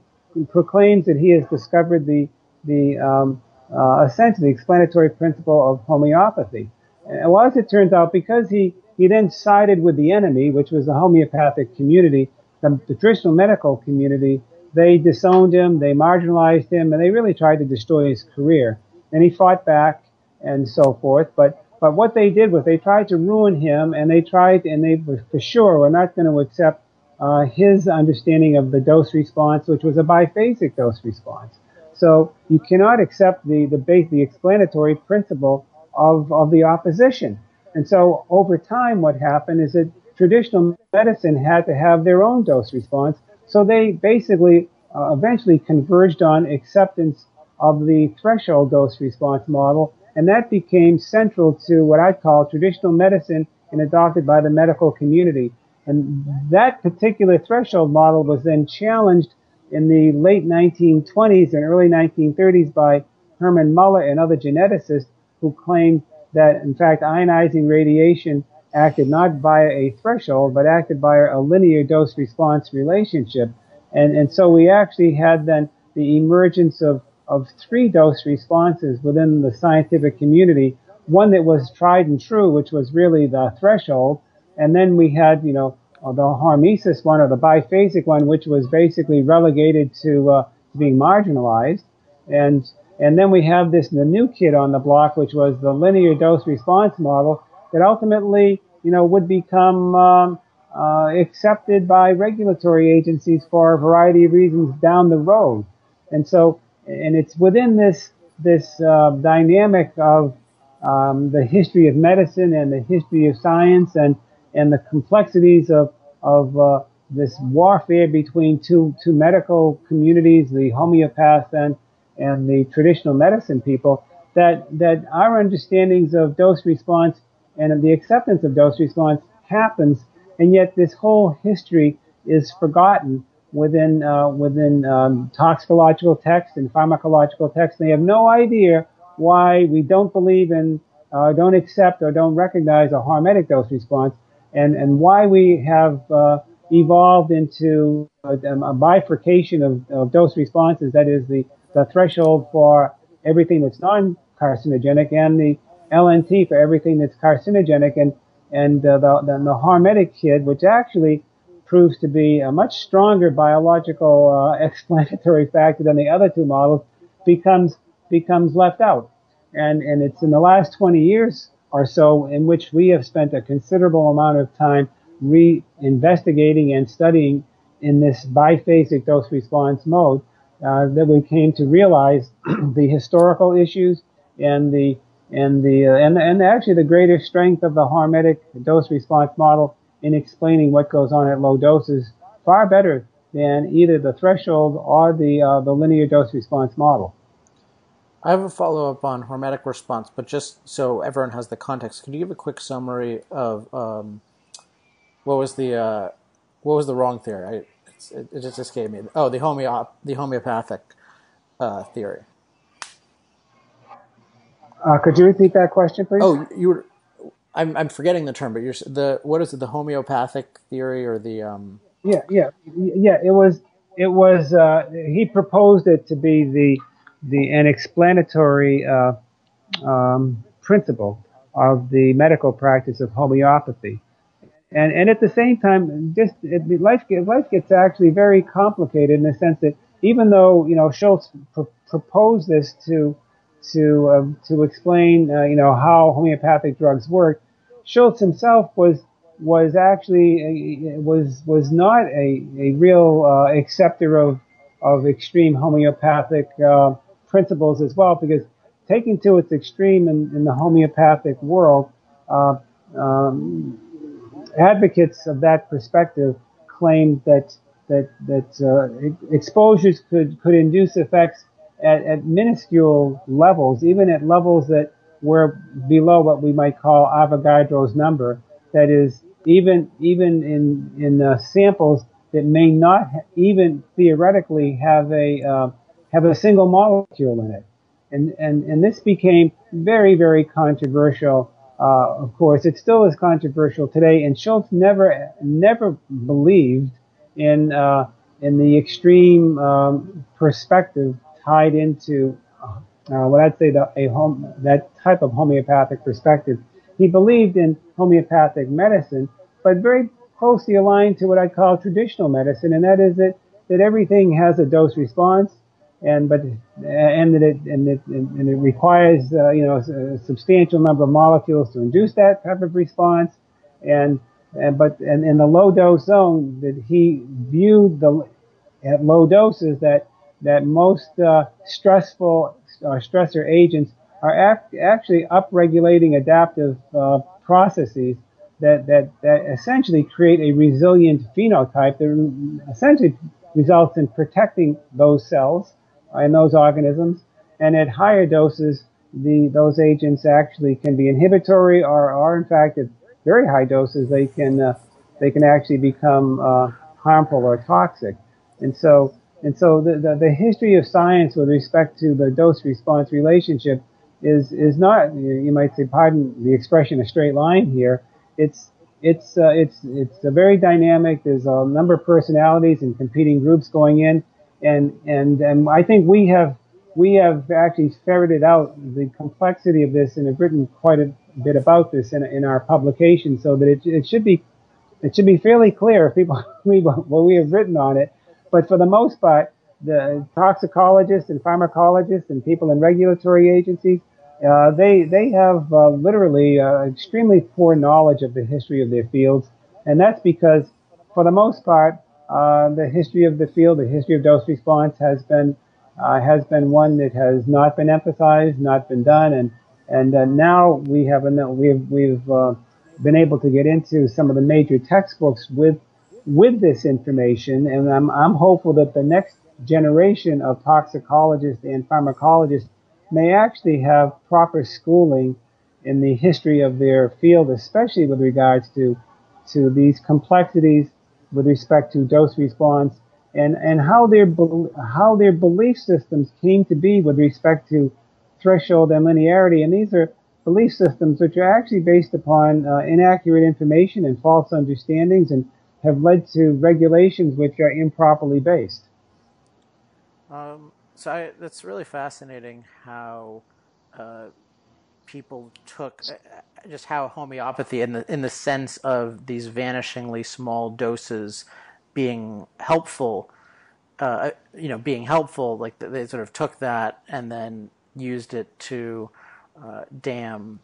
Speaker 3: proclaims that he has discovered the the um, uh, essentially explanatory principle of homeopathy. And well, as it turns out, because he he then sided with the enemy, which was the homeopathic community, the, the traditional medical community. They disowned him, they marginalized him, and they really tried to destroy his career. And he fought back and so forth. But but what they did was they tried to ruin him, and they tried, and they for sure were not going to accept uh, his understanding of the dose response, which was a biphasic dose response. So you cannot accept the the base, the explanatory principle of of the opposition. And so over time, what happened is that traditional medicine had to have their own dose response. So they basically uh, eventually converged on acceptance of the threshold dose response model and that became central to what I call traditional medicine and adopted by the medical community. And that particular threshold model was then challenged in the late 1920s and early 1930s by Hermann Muller and other geneticists who claimed that, in fact, ionizing radiation acted not via a threshold, but acted via a linear dose response relationship. And, and so we actually had then the emergence of of three dose responses within the scientific community. One that was tried and true, which was really the threshold. And then we had, you know, uh, the hormesis one or the biphasic one, which was basically relegated to, uh, being marginalized. And, and then we have this, the new kid on the block, which was the linear dose response model that ultimately, you know, would become, um, uh, accepted by regulatory agencies for a variety of reasons down the road. And so and it's within this this uh, dynamic of um, the history of medicine and the history of science and and the complexities of of uh, this warfare between two two medical communities, the homeopaths and and the traditional medicine people, that that our understandings of dose response and the acceptance of dose response happens, and yet this whole history is forgotten within uh, within um, toxicological texts and pharmacological texts. They have no idea why we don't believe in, uh, don't accept, or don't recognize a hormetic dose response, and and why we have uh, evolved into a, a bifurcation of, of, dose responses. That is the the threshold for everything that's non-carcinogenic and the LNT for everything that's carcinogenic, and and uh, the, the the hormetic kid, which actually proves to be a much stronger biological uh, explanatory factor than the other two models, becomes becomes left out. And and it's in the last 20 years or so in which we have spent a considerable amount of time re-investigating and studying in this biphasic dose response mode uh, that we came to realize the historical issues and the and the uh, and and actually the greater strength of the hormetic dose response model in explaining what goes on at low doses far better than either the threshold or the uh, the linear dose response model.
Speaker 4: I have a follow up on hormetic response, but just so everyone has the context, could you give a quick summary of um, what was the uh, what was the wrong theory? I, it, it, just escaped me. Oh, the homeop the homeopathic uh, theory.
Speaker 3: Uh, could you repeat that question, please?
Speaker 4: Oh, you were I'm I'm forgetting the term, but you're the what is it? The homeopathic theory or the um?
Speaker 3: Yeah, yeah, yeah. It was it was uh, he proposed it to be the the an explanatory uh, um, principle of the medical practice of homeopathy. And, and at the same time, just it, life, life gets actually very complicated in the sense that even though, you know, Schulz pr- proposed this to, to, uh, to explain, uh, you know, how homeopathic drugs work, Schulz himself was, was actually, uh, was, was not a, a real, uh, acceptor of, of extreme homeopathic, uh, principles as well, because taking to its extreme in, in the homeopathic world, uh, um, advocates of that perspective claim that that that uh, exposures could could induce effects at, at minuscule levels, even at levels that were below what we might call Avogadro's number. That is, even even in in uh, samples that may not even theoretically have a uh, have a single molecule in it, and and and this became very very controversial uh, of course, it still is controversial today, and Schulz never never believed in uh, in the extreme um, perspective tied into uh, what I'd say the, a home, that type of homeopathic perspective. He believed in homeopathic medicine, but very closely aligned to what I call traditional medicine, and that is that that everything has a dose response and but and that it and it and it requires uh, you know a substantial number of molecules to induce that type of response, and and but and in the low dose zone that he viewed the at low doses that that most uh, stressful uh, stressor agents are act, actually upregulating adaptive uh, processes that, that that essentially create a resilient phenotype that essentially results in protecting those cells in those organisms. And at higher doses, the, those agents actually can be inhibitory or are in fact at very high doses, they can, uh, they can actually become, uh, harmful or toxic. And so, and so the, the, the, history of science with respect to the dose response relationship is, is not, you might say, pardon the expression, a straight line here. It's, it's, uh, it's, it's a very dynamic. There's a number of personalities and competing groups going in and and and I think we have we have actually ferreted out the complexity of this and have written quite a bit about this in, in our publication, so that it, it should be it should be fairly clear if people read what we have written on it. But for the most part, the toxicologists and pharmacologists and people in regulatory agencies, uh, they they have uh, literally uh, extremely poor knowledge of the history of their fields, and that's because, for the most part, uh, the history of the field, the history of dose response has been uh, has been one that has not been emphasized, not been done, and and uh, now we have we've we've uh, been able to get into some of the major textbooks with with this information, and I'm I'm hopeful that the next generation of toxicologists and pharmacologists may actually have proper schooling in the history of their field, especially with regards to to these complexities with respect to dose response and, and how their how their belief systems came to be with respect to threshold and linearity. And these are belief systems which are actually based upon uh, inaccurate information and false understandings and have led to regulations which are improperly based.
Speaker 4: Um, so I, that's really fascinating how uh, people took uh, just how homeopathy in the in the sense of these vanishingly small doses being helpful uh, you know being helpful like they sort of took that and then used it to uh, damn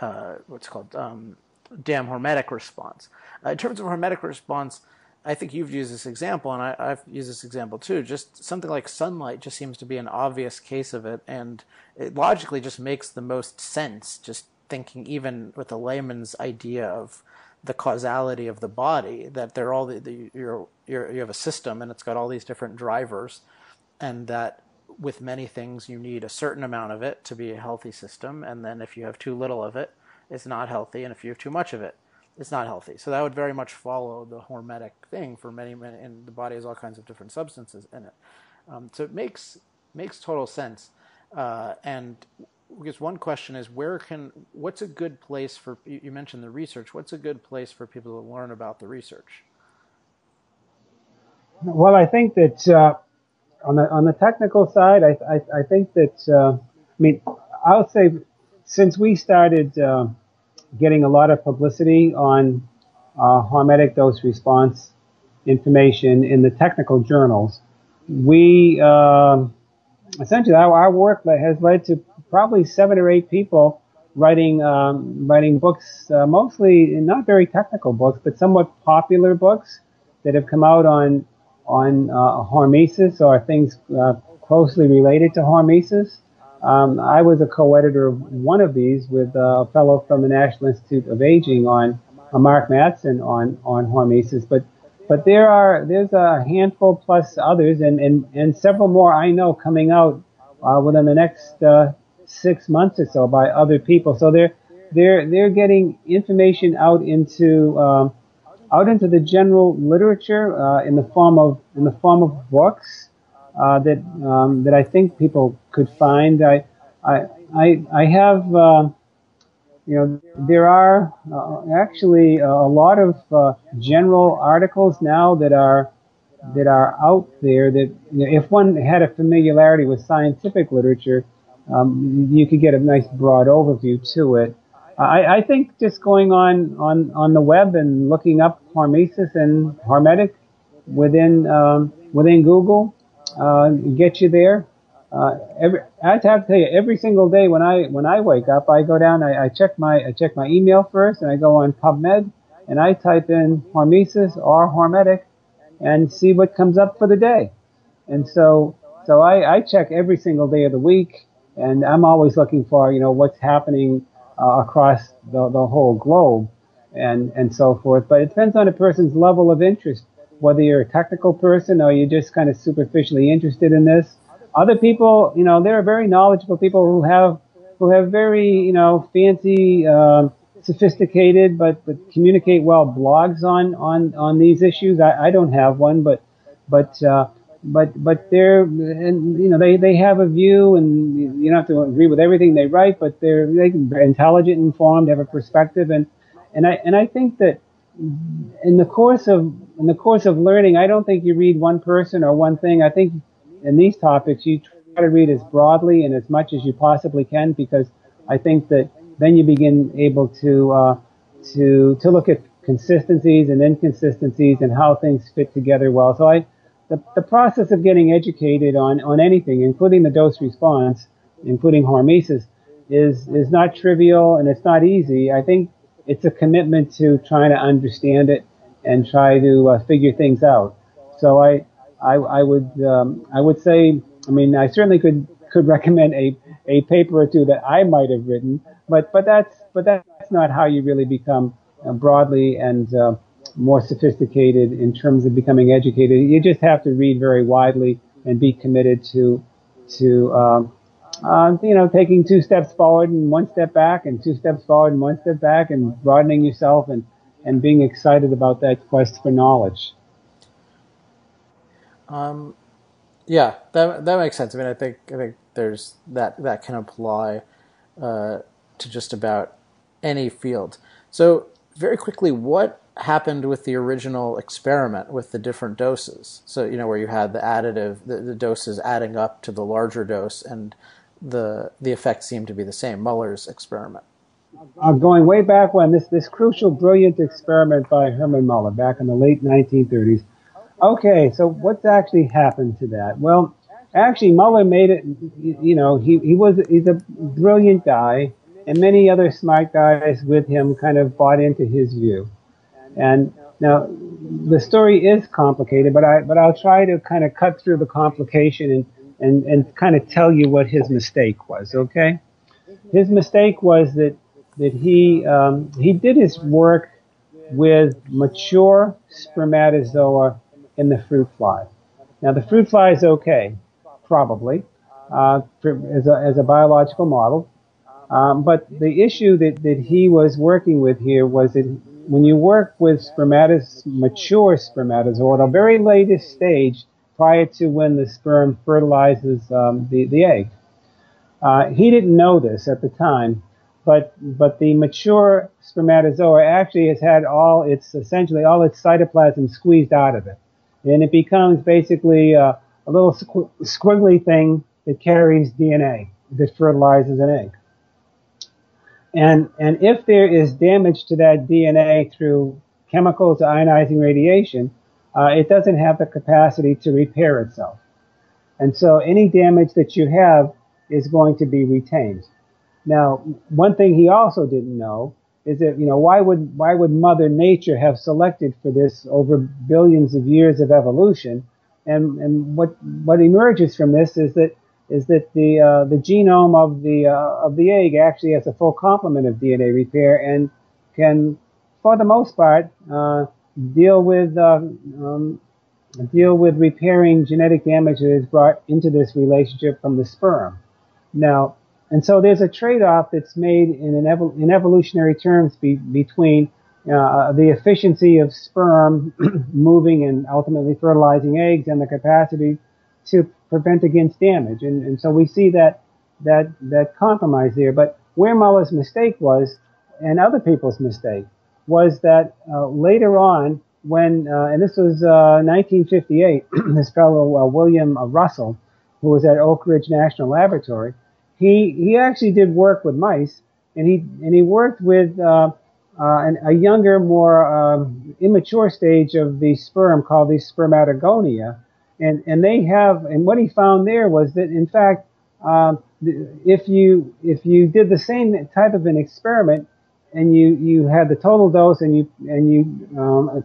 Speaker 4: uh, what's called um, damn hormetic response. Uh, in terms of hormetic response I think you've used this example, and I, have used this example too. Just something like sunlight just seems to be an obvious case of it, and it logically just makes the most sense. Just thinking, even with a layman's idea of the causality of the body, that they're all the, the you're, you're, you have a system, and it's got all these different drivers, and that with many things you need a certain amount of it to be a healthy system, and then if you have too little of it, it's not healthy, and if you have too much of it, it's not healthy. So that would very much follow the hormetic thing for many, many, and the body has all kinds of different substances in it. Um, so it makes makes total sense. Uh, and guess one question is where can what's a good place for you mentioned the research? What's a good place for people to learn about the research?
Speaker 3: Well, I think that uh, on the on the technical side, I I, I think that uh, I mean i'll say since we started uh, getting a lot of publicity on uh, hormetic dose response information in the technical journals, we uh, essentially our, our, work has led to probably seven or eight people writing um, writing books, uh, mostly not very technical books, but somewhat popular books that have come out on on uh, hormesis or things uh, closely related to hormesis. Um, I was a co-editor of one of these with a fellow from the National Institute of Aging on uh, Mark Mattson on on hormesis, but but there are there's a handful plus others and and, and several more I know coming out uh, within the next uh, six months or so by other people. So they're they're they're getting information out into um, out into the general literature uh, in the form of in the form of books uh, that um, that I think people could find. I I I, I have uh, you know there are uh, actually a lot of uh, general articles now that are that are out there that you know, if one had a familiarity with scientific literature, um, you could get a nice broad overview to it. I, I, think just going on, on, on the web and looking up hormesis and hormetic within um, within Google uh, get you there. Uh, every, I have to tell you, every single day when I when I wake up, I go down, I, I check my I check my email first, and I go on PubMed, and I type in hormesis or hormetic, and see what comes up for the day. And so so I, I check every single day of the week, and I'm always looking for you know what's happening uh, across the, the whole globe, and and so forth. But it depends on a person's level of interest whether you're a technical person or you're just kind of superficially interested in this. Other people, you know, there are very knowledgeable people who have who have very, you know, fancy, uh, sophisticated, but but communicate well blogs on on on these issues. I, I don't have one, but but uh, but but they're and you know they they have a view, and you don't have to agree with everything they write, but they're they intelligent, informed, have a perspective, and and I and I think that in the course of in the course of learning, I don't think you read one person or one thing. I think in these topics you try to read as broadly and as much as you possibly can because I think that then you begin able to uh, to to look at consistencies and inconsistencies and how things fit together well. So I the, the process of getting educated on, on anything, including the dose response, including hormesis, is is not trivial and it's not easy. I think it's a commitment to trying to understand it and try to uh, figure things out. So I, I, I would, um, I would say, I mean, I certainly could could recommend a a paper or two that I might have written, but but that's but that's not how you really become uh, broadly and uh, more sophisticated in terms of becoming educated. You just have to read very widely and be committed to to um, uh, you know, taking two steps forward and one step back, and two steps forward and one step back, and broadening yourself and and being excited about that quest for knowledge.
Speaker 4: Um, yeah, that that makes sense. I mean, I think I think there's that that can apply uh, to just about any field. So very quickly, what happened with the original experiment with the different doses? So you know where you had the additive, the, the doses adding up to the larger dose, and the the effects seem to be the same. Muller's experiment.
Speaker 3: Uh, going way back when this this crucial, brilliant experiment by Hermann Muller back in the late 1930s. Okay, so what's actually happened to that? Well, actually, Muller made it. You know, he he was he's a brilliant guy, and many other smart guys with him kind of bought into his view. And now the story is complicated, but I but I'll try to kind of cut through the complication and and, and kind of tell you what his mistake was, okay? His mistake was that, that he, um, he did his work with mature spermatozoa in the fruit fly. Now the fruit fly is okay, probably, uh, for, as, a, as a biological model. Um, but the issue that, that he was working with here was that when you work with spermatos, mature spermatozoa, the very latest stage, prior to when the sperm fertilizes um, the, the egg. Uh, he didn't know this at the time, but but the mature spermatozoa actually has had all its essentially all its cytoplasm squeezed out of it, and it becomes basically uh, a little squiggly thing that carries DNA that fertilizes an egg. And, and if there is damage to that DNA through chemicals, ionizing radiation, uh, it doesn't have the capacity to repair itself. And so any damage that you have is going to be retained. Now, one thing he also didn't know is that, you know, why would, why would Mother Nature have selected for this over billions of years of evolution? And, and what, what emerges from this is that, is that the, uh, the genome of the, uh, of the egg actually has a full complement of DNA repair and can, for the most part, uh, deal with, uh, um, deal with repairing genetic damage that is brought into this relationship from the sperm. Now, and so there's a trade-off that's made in, an in evolutionary terms be- between uh, the efficiency of sperm moving and ultimately fertilizing eggs and the capacity to prevent against damage. And, and so we see that, that, that compromise there. But where Muller's mistake was, and other people's mistake, was that uh, later on, when, uh, and this was 1958, uh, this fellow, William Russell, who was at Oak Ridge National Laboratory, he he actually did work with mice, and he and he worked with an, a younger, more um, immature stage of the sperm called the spermatogonia, and and they have and what he found there was that in fact um, if you if you did the same type of an experiment and you you had the total dose and you and you um,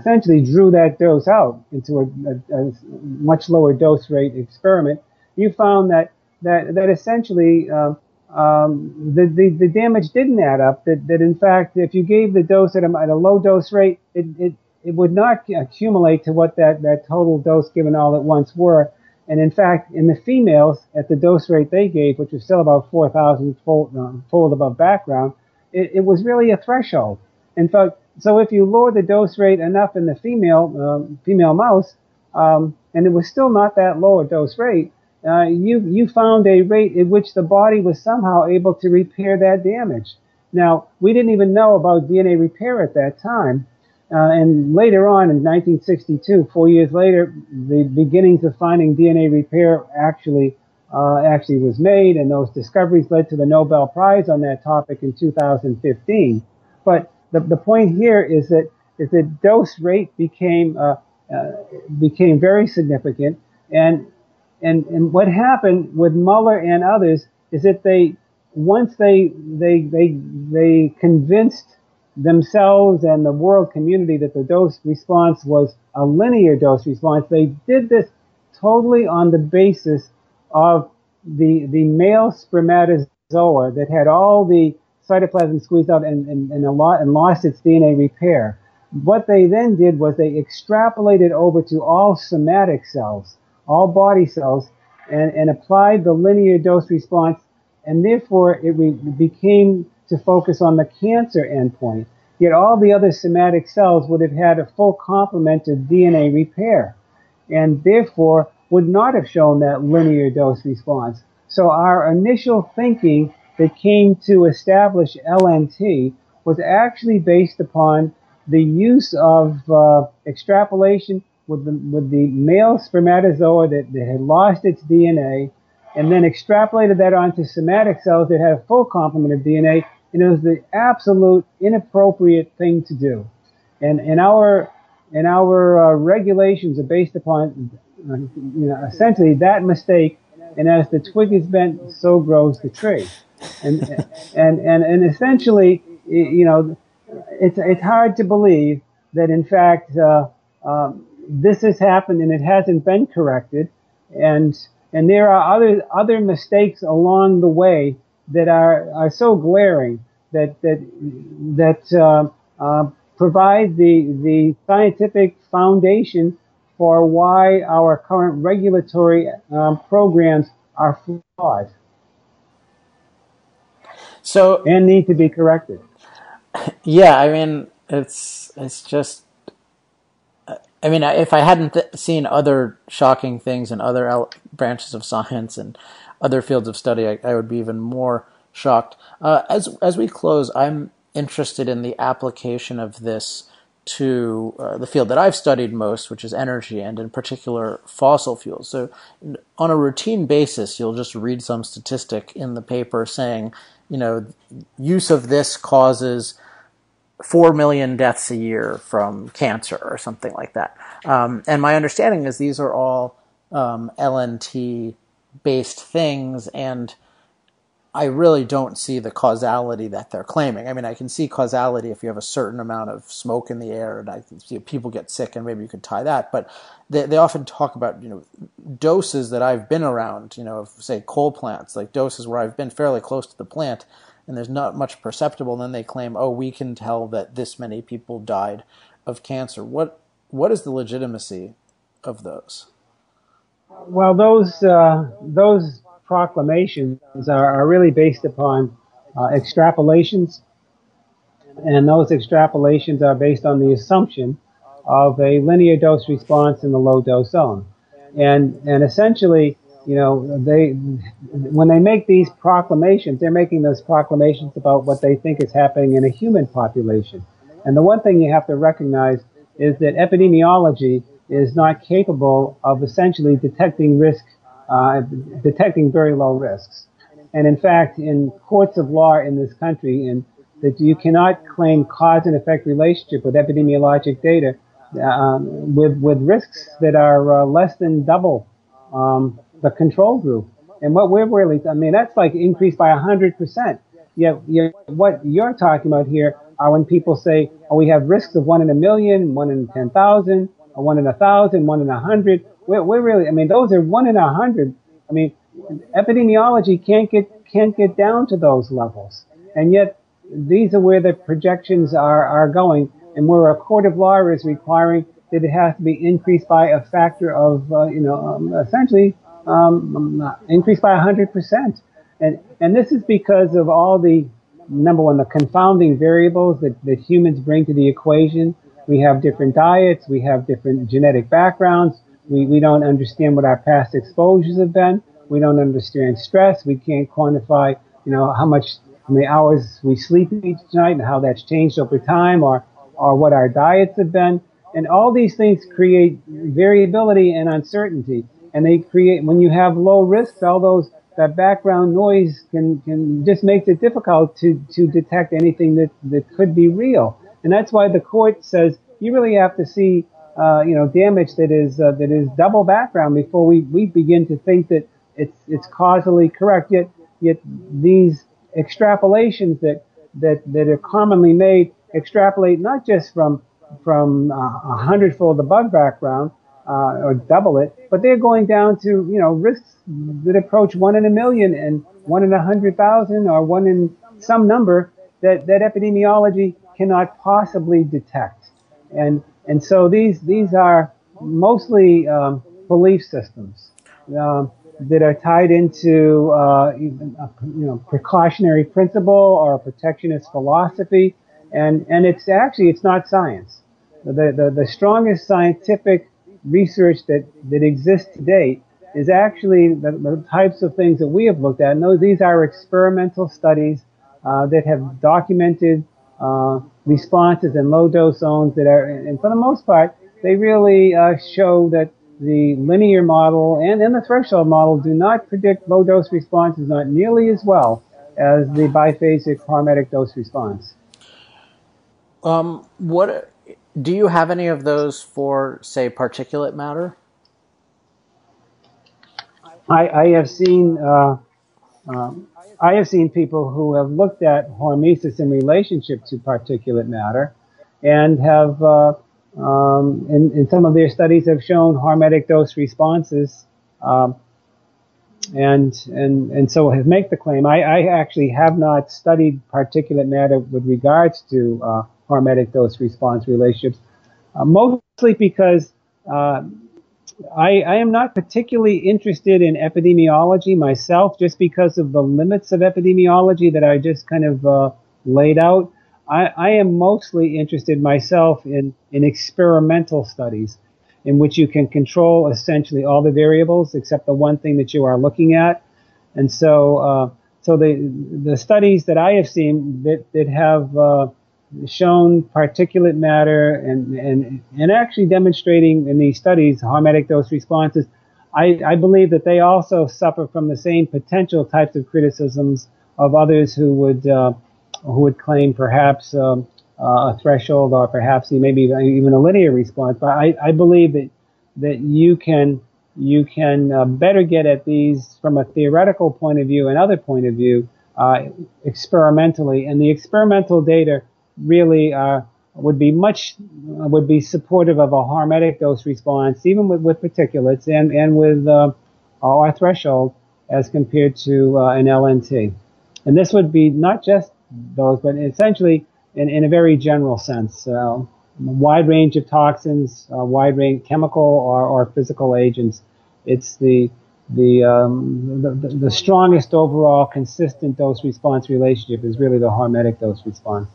Speaker 3: essentially drew that dose out into a, a, a, much lower dose rate experiment, you found that that that essentially um, um, the, the the damage didn't add up. That that in fact, if you gave the dose at a, at a low dose rate, it, it it would not accumulate to what that that total dose given all at once were. And in fact, in the females, at the dose rate they gave, which was still about 4,000 fold, um, fold above background, it, it, was really a threshold. In fact, so if you lower the dose rate enough in the female um, female mouse, um, and it was still not that low a dose rate, uh, you you found a rate at which the body was somehow able to repair that damage. Now we didn't even know about DNA repair at that time, uh, and later on in 1962, four years later, the beginnings of finding DNA repair actually uh, actually was made, and those discoveries led to the Nobel Prize on that topic in 2015. But the, the point here is that is that dose rate became uh, uh, became very significant, and and, and what happened with Muller and others is that they, once they, they, they, they convinced themselves and the world community that the dose response was a linear dose response, they did this totally on the basis of the, the male spermatozoa that had all the cytoplasm squeezed out and, and, and, lot, and lost its DNA repair. What they then did was they extrapolated over to all somatic cells all body cells, and, and applied the linear dose response, and therefore it re- became to focus on the cancer endpoint. Yet all the other somatic cells would have had a full complement of DNA repair, and therefore would not have shown that linear dose response. So our initial thinking that came to establish LNT was actually based upon the use of uh, extrapolation with the, with the male spermatozoa that, that had lost its DNA and then extrapolated that onto somatic cells that had a full complement of DNA, and it was the absolute inappropriate thing to do. And, and our, and our uh, regulations are based upon, you know, essentially that mistake, and as the twig is bent, so grows the tree. And, and, and, and essentially, you know, it's, it's hard to believe that in fact, uh, um, this has happened and it hasn't been corrected. And, and there are other, other mistakes along the way that are, are so glaring that, that, that, uh, uh, provide the, the scientific foundation for why our current regulatory um, programs are flawed.
Speaker 4: So
Speaker 3: and need to be corrected.
Speaker 4: Yeah, I mean, it's it's just I mean, if I hadn't th- seen other shocking things in other el- branches of science and other fields of study, I, I would be even more shocked. Uh, as as we close, I'm interested in the application of this to uh, the field that I've studied most, which is energy, and in particular fossil fuels. So, on a routine basis, you'll just read some statistic in the paper saying, you know, use of this causes 4 million deaths a year from cancer or something like that. Um, and my understanding is these are all um, LNT based things, and I really don't see the causality that they're claiming. I mean, I can see causality if you have a certain amount of smoke in the air and I can see people get sick, and maybe you could tie that. But they, they often talk about you know doses that I've been around, you know, of say coal plants, like doses where I've been fairly close to the plant, and there's not much perceptible. And then they claim, oh, we can tell that this many people died of cancer. What what is the legitimacy of those?
Speaker 3: Well, those uh, those proclamations are, are, really based upon uh, extrapolations, and those extrapolations are based on the assumption of a linear dose response in the low dose zone, and and essentially, you know, they when they make these proclamations, they're making those proclamations about what they think is happening in a human population. And the one thing you have to recognize is that epidemiology is not capable of essentially detecting risk, uh, detecting very low risks. And in fact, in courts of law in this country, and that you cannot claim cause and effect relationship with epidemiologic data um, with with risks that are uh, less than double um, the control group. And what we're really, I mean, that's like increased by hundred percent. Yet, yet, what you're talking about here are when people say, "Oh, we have risks of one in a million, one in ten thousand, one in a thousand, one in a hundred. We're, we're really, I mean, those are one in a hundred. I mean, epidemiology can't get can't get down to those levels, and yet these are where the projections are are going, and where a court of law is requiring that it has to be increased by a factor of, uh, you know, um, essentially um, increased by 100%. And, and this is because of all the, number one, the confounding variables that, that humans bring to the equation. We have different diets. We have different genetic backgrounds. We, we don't understand what our past exposures have been. We don't understand stress. We can't quantify, you know, how much, how many hours we sleep each night and how that's changed over time or, or what our diets have been. And all these things create variability and uncertainty. And they create, when you have low risks, all those, that background noise can, can just makes it difficult to, to detect anything that, that could be real. And that's why the court says you really have to see, uh, you know, damage that is uh, that is double background before we, we begin to think that it's it's causally correct. Yet yet these extrapolations that that that are commonly made extrapolate not just from from uh, a hundredfold above background uh, or double it, but they're going down to you know risks that approach one in a million and one in a hundred thousand or one in some number that that epidemiology cannot possibly detect. And, and so these, these are mostly um, belief systems um, that are tied into uh, you know, precautionary principle or protectionist philosophy. And, and it's actually, it's not science. The, the, the strongest scientific research that, that exists to date is actually the, the, types of things that we have looked at. And those, these are experimental studies uh, that have documented uh, responses in low dose zones that are, and for the most part, they really uh, show that the linear model and, and the threshold model do not predict low dose responses not nearly as well as the biphasic hormetic dose response.
Speaker 4: Um, what do you have any of those for, say, particulate matter?
Speaker 3: I, I have seen uh, um, I have seen people who have looked at hormesis in relationship to particulate matter and have, uh, um, in, in, some of their studies, have shown hormetic dose responses. Um, and and and so have make the claim. I, I, actually have not studied particulate matter with regards to uh, hormetic dose response relationships, uh, mostly because uh, I, I, am not particularly interested in epidemiology myself, just because of the limits of epidemiology that I just kind of uh, laid out. I, I, am mostly interested myself in, in experimental studies, in which you can control essentially all the variables except the one thing that you are looking at. And so, uh, so the the studies that I have seen that that have uh, shown particulate matter and, and, and actually demonstrating in these studies hormetic dose responses, I, I believe that they also suffer from the same potential types of criticisms of others who would uh, who would claim perhaps um, uh, a threshold or perhaps maybe even a linear response. But I, I believe that that you can you can uh, better get at these from a theoretical point of view and other point of view uh, experimentally, and the experimental data really uh, would be much would be supportive of a hormetic dose response, even with, with particulates and and with uh, our threshold as compared to uh, an LNT. And this would be not just those, but essentially in, in a very general sense. Uh, wide range of toxins, uh, wide range chemical or, or physical agents. It's the the, um, the, the strongest overall consistent dose response relationship is really the hormetic dose response.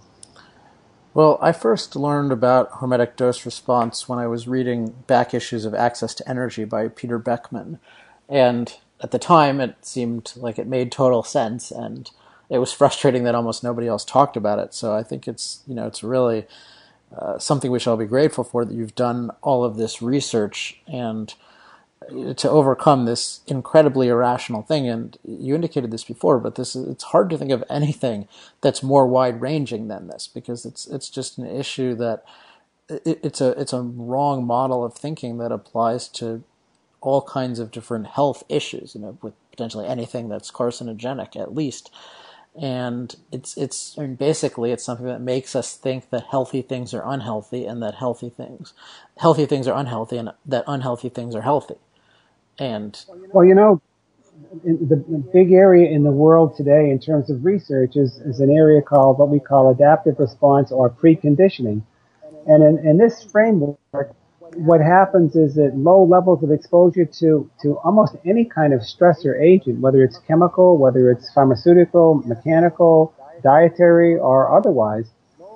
Speaker 4: Well, I first learned about hormetic dose response when I was reading back issues of Access to Energy by Peter Beckmann. And at the time, it seemed like it made total sense. And it was frustrating that almost nobody else talked about it. So I think it's, you know, it's really uh, something we should all be grateful for that you've done all of this research and to overcome this incredibly irrational thing. And you indicated this before, but this is, it's hard to think of anything that's more wide ranging than this because it's it's just an issue that it, it's a it's a wrong model of thinking that applies to all kinds of different health issues. You know, with potentially anything that's carcinogenic, at least. And it's it's I mean, basically it's something that makes us think that healthy things are unhealthy and that healthy things healthy things are unhealthy and that unhealthy things are healthy and
Speaker 3: well, you know, the, the big area in the world today in terms of research is, is an area called what we call adaptive response or preconditioning. And in, in this framework, what happens is that low levels of exposure to, to almost any kind of stressor agent, whether it's chemical, whether it's pharmaceutical, mechanical, dietary, or otherwise,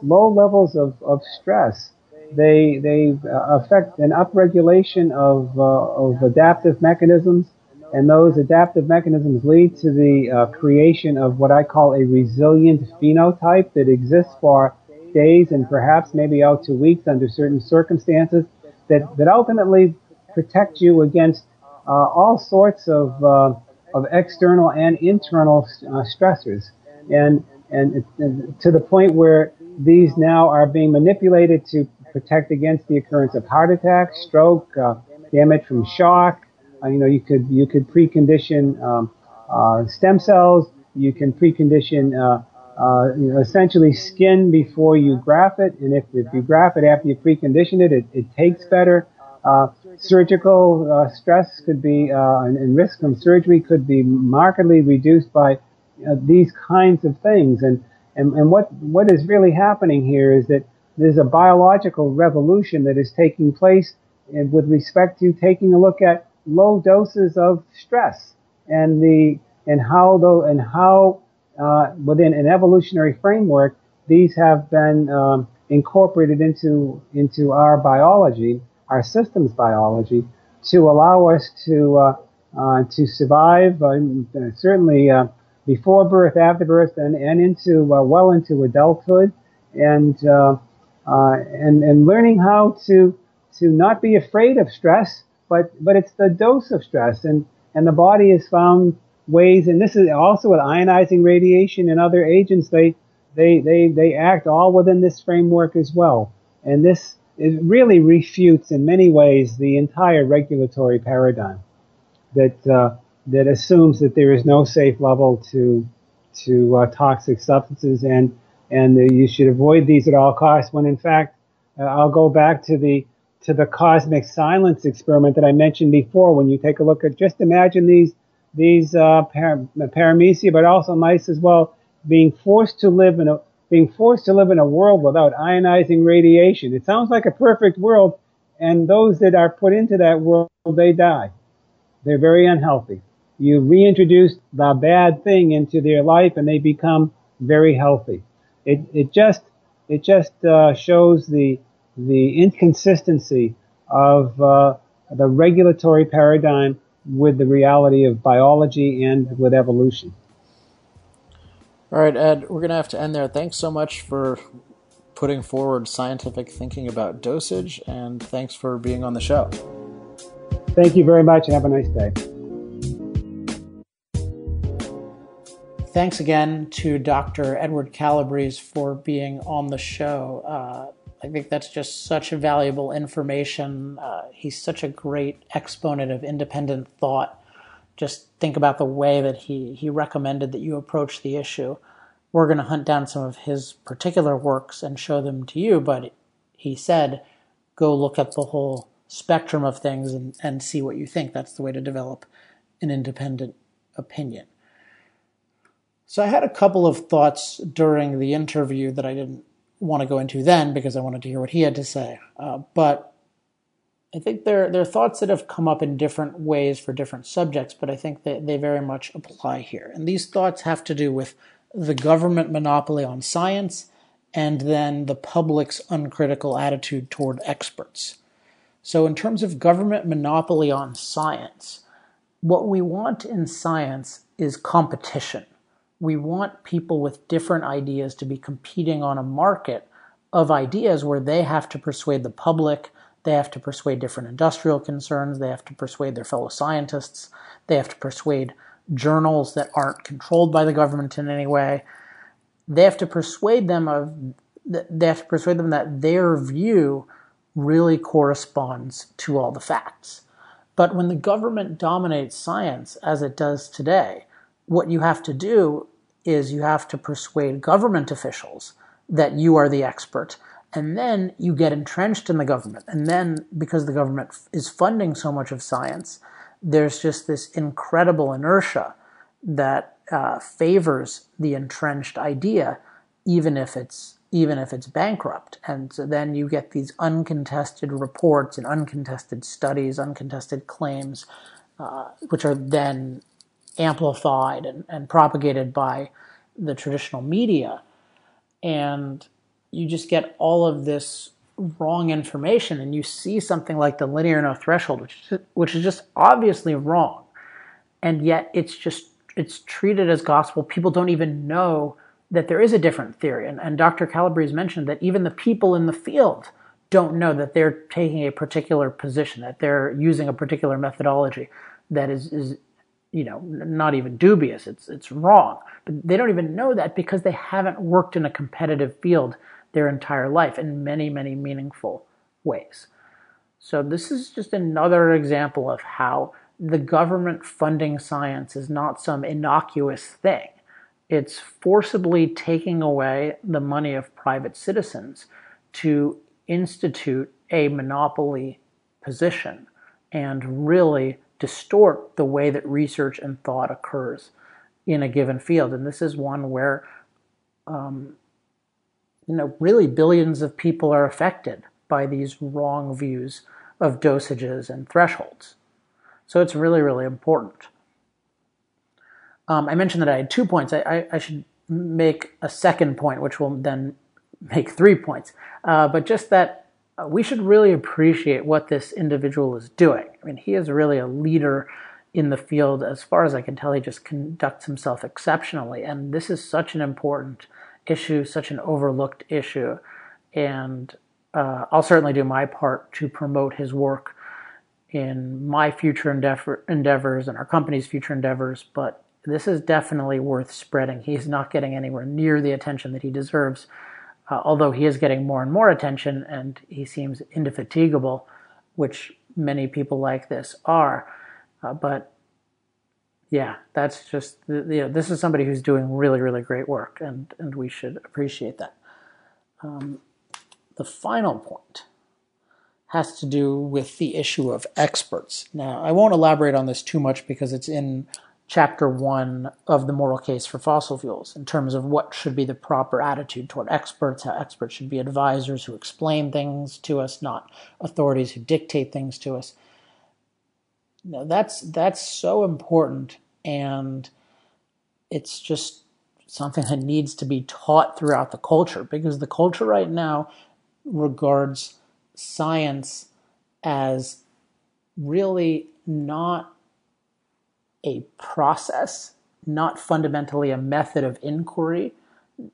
Speaker 3: low levels of, of stress they they uh, affect an upregulation of uh, of adaptive mechanisms, and those adaptive mechanisms lead to the uh, creation of what I call a resilient phenotype that exists for days and perhaps maybe out to weeks under certain circumstances that that ultimately protect you against uh, all sorts of uh, of external and internal uh, stressors, and, and and to the point where these now are being manipulated to protect against the occurrence of heart attack, stroke, uh, damage from shock. Uh, you know, you could you could precondition um, uh, stem cells. You can precondition uh, uh, you know, essentially skin before you graft it, and if, if you graft it after you precondition it, it, it takes better. Uh, surgical stress could be and, and, risk from surgery could be markedly reduced by these kinds of things. And and, and what what is really happening here is that there's a biological revolution that is taking place and with respect to taking a look at low doses of stress and the and how though and how uh, within an evolutionary framework these have been um, incorporated into into our biology, our systems biology, to allow us to uh, uh, to survive uh, certainly uh, before birth, after birth, and and into uh, well into adulthood, and uh, and and learning how to to not be afraid of stress, but but it's the dose of stress, and and the body has found ways, and this is also with ionizing radiation and other agents, they they they they act all within this framework as well, and this it really refutes in many ways the entire regulatory paradigm that uh, that assumes that there is no safe level to to uh, toxic substances. And and uh, you should avoid these at all costs. When in fact, uh, I'll go back to the to the cosmic silence experiment that I mentioned before. When you take a look at, just imagine these these uh, par- paramecia, but also mice as well, being forced to live in a being forced to live in a world without ionizing radiation. It sounds like a perfect world, and those that are put into that world, they die. They're very unhealthy. You reintroduce the bad thing into their life, and they become very healthy. It it just it just uh, shows the the inconsistency of uh, the regulatory paradigm with the reality of biology and with evolution.
Speaker 4: All right, Ed, we're going to have to end there. Thanks so much for putting forward scientific thinking about dosage, and thanks for being on the show.
Speaker 3: Thank you very much, and have a nice day.
Speaker 1: Thanks again to Dr. Edward Calabrese for being on the show. Uh, I think that's just such valuable information. Uh, he's such a great exponent of independent thought. Just think about the way that he, he recommended that you approach the issue. We're going to hunt down some of his particular works and show them to you, but he said, go look at the whole spectrum of things and, and see what you think. That's the way to develop an independent opinion. So I had a couple of thoughts during the interview that I didn't want to go into then because I wanted to hear what he had to say. Uh, but I think there are thoughts that have come up in different ways for different subjects, but I think that they very much apply here. And these thoughts have to do with the government monopoly on science and then the public's uncritical attitude toward experts. So, in terms of government monopoly on science, what we want in science is competition we want people with different ideas to be competing on a market of ideas where they have to persuade the public, they have to persuade different industrial concerns, they have to persuade their fellow scientists, they have to persuade journals that aren't controlled by the government in any way. They have to persuade them of they have to persuade them that their view really corresponds to all the facts. But when the government dominates science as it does today, what you have to do is you have to persuade government officials that you are the expert. And then you get entrenched in the government. And then, because the government is funding so much of science, there's just this incredible inertia that uh, favors the entrenched idea, even if it's even if it's bankrupt. And so then you get these uncontested reports and uncontested studies, uncontested claims, uh, which are then amplified and, and propagated by the traditional media. And you just get all of this wrong information and you see something like the linear no threshold, which, which is just obviously wrong. And yet it's just, it's treated as gospel. People don't even know that there is a different theory. And, and Dr. Calabrese mentioned that even the people in the field don't know that they're taking a particular position, that they're using a particular methodology that is, is you know, not even dubious. It's it's wrong. But they don't even know that because they haven't worked in a competitive field their entire life in many, many meaningful ways. So this is just another example of how the government funding science is not some innocuous thing. It's forcibly taking away the money of private citizens to institute a monopoly position and really distort the way that research and thought occurs in a given field. And this is one where, um, you know, really billions of people are affected by these wrong views of dosages and thresholds. So it's really, really important. Um, I mentioned that I had two points. I, I, I, should make a second point, which will then make three points. Uh, but just that uh, we should really appreciate what this individual is doing. I mean, he is really a leader in the field. As far as I can tell, he just conducts himself exceptionally. And this is such an important issue, such an overlooked issue. And uh, I'll certainly do my part to promote his work in my future endeavor, endeavors and our company's future endeavors. But this is definitely worth spreading. He's not getting anywhere near the attention that he deserves uh, although he is getting more and more attention and he seems indefatigable, which many people like this are. Uh, but yeah, that's just, you know, this is somebody who's doing really, really great work, and, and we should appreciate that. Um, the final point has to do with the issue of experts. Now, I won't elaborate on this too much because it's in chapter one of the moral case for fossil fuels in terms of what should be the proper attitude toward experts, how experts should be advisors who explain things to us, not authorities who dictate things to us. Now, that's that's so important and it's just something that needs to be taught throughout the culture because the culture right now regards science as really not a process, not fundamentally a method of inquiry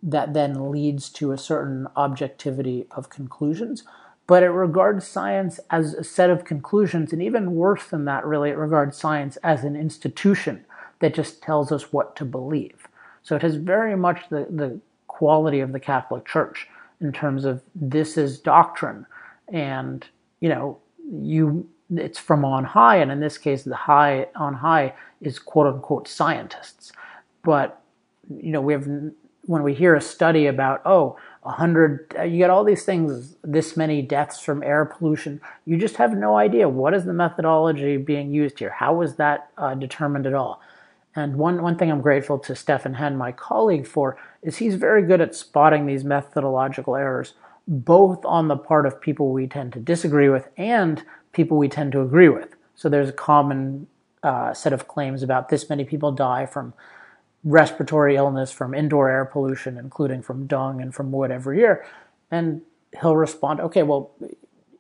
Speaker 1: that then leads to a certain objectivity of conclusions, but it regards science as a set of conclusions, and even worse than that, really, it regards science as an institution that just tells us what to believe. So it has very much the, the quality of the Catholic Church in terms of this is doctrine. And, you know, you it's from on high, and in this case, the high on high is quote unquote scientists. But you know, we have when we hear a study about oh, a hundred, you get all these things, this many deaths from air pollution. You just have no idea what is the methodology being used here. How was that uh, determined at all? And one one thing I'm grateful to Stefan Hen, my colleague, for is he's very good at spotting these methodological errors, both on the part of people we tend to disagree with and people we tend to agree with. So there's a common uh, set of claims about this many people die from respiratory illness from indoor air pollution, including from dung and from wood every year. And he'll respond, okay, well,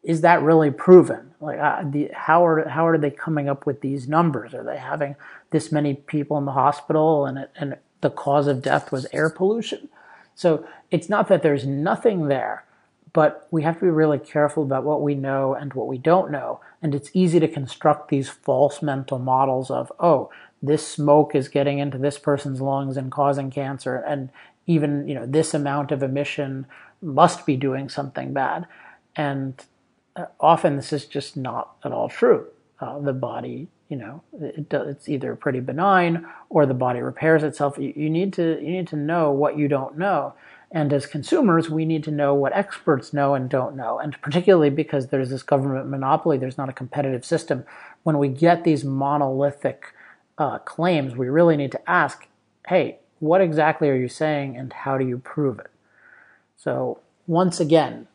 Speaker 1: is that really proven? Like, uh, the, how are how are they coming up with these numbers? Are they having this many people in the hospital, and it, and the cause of death was air pollution? So it's not that there's nothing there, but we have to be really careful about what we know and what we don't know. And it's easy to construct these false mental models of, oh, this smoke is getting into this person's lungs and causing cancer, and even you know this amount of emission must be doing something bad. And uh, often this is just not at all true. Uh, the body, you know, it, it's either pretty benign or the body repairs itself. You, you need to you need to know what you don't know and as consumers, we need to know what experts know and don't know. And particularly because there's this government monopoly, there's not a competitive system. When we get these monolithic uh, claims, we really need to ask hey, what exactly are you saying and how do you prove it? So, once again,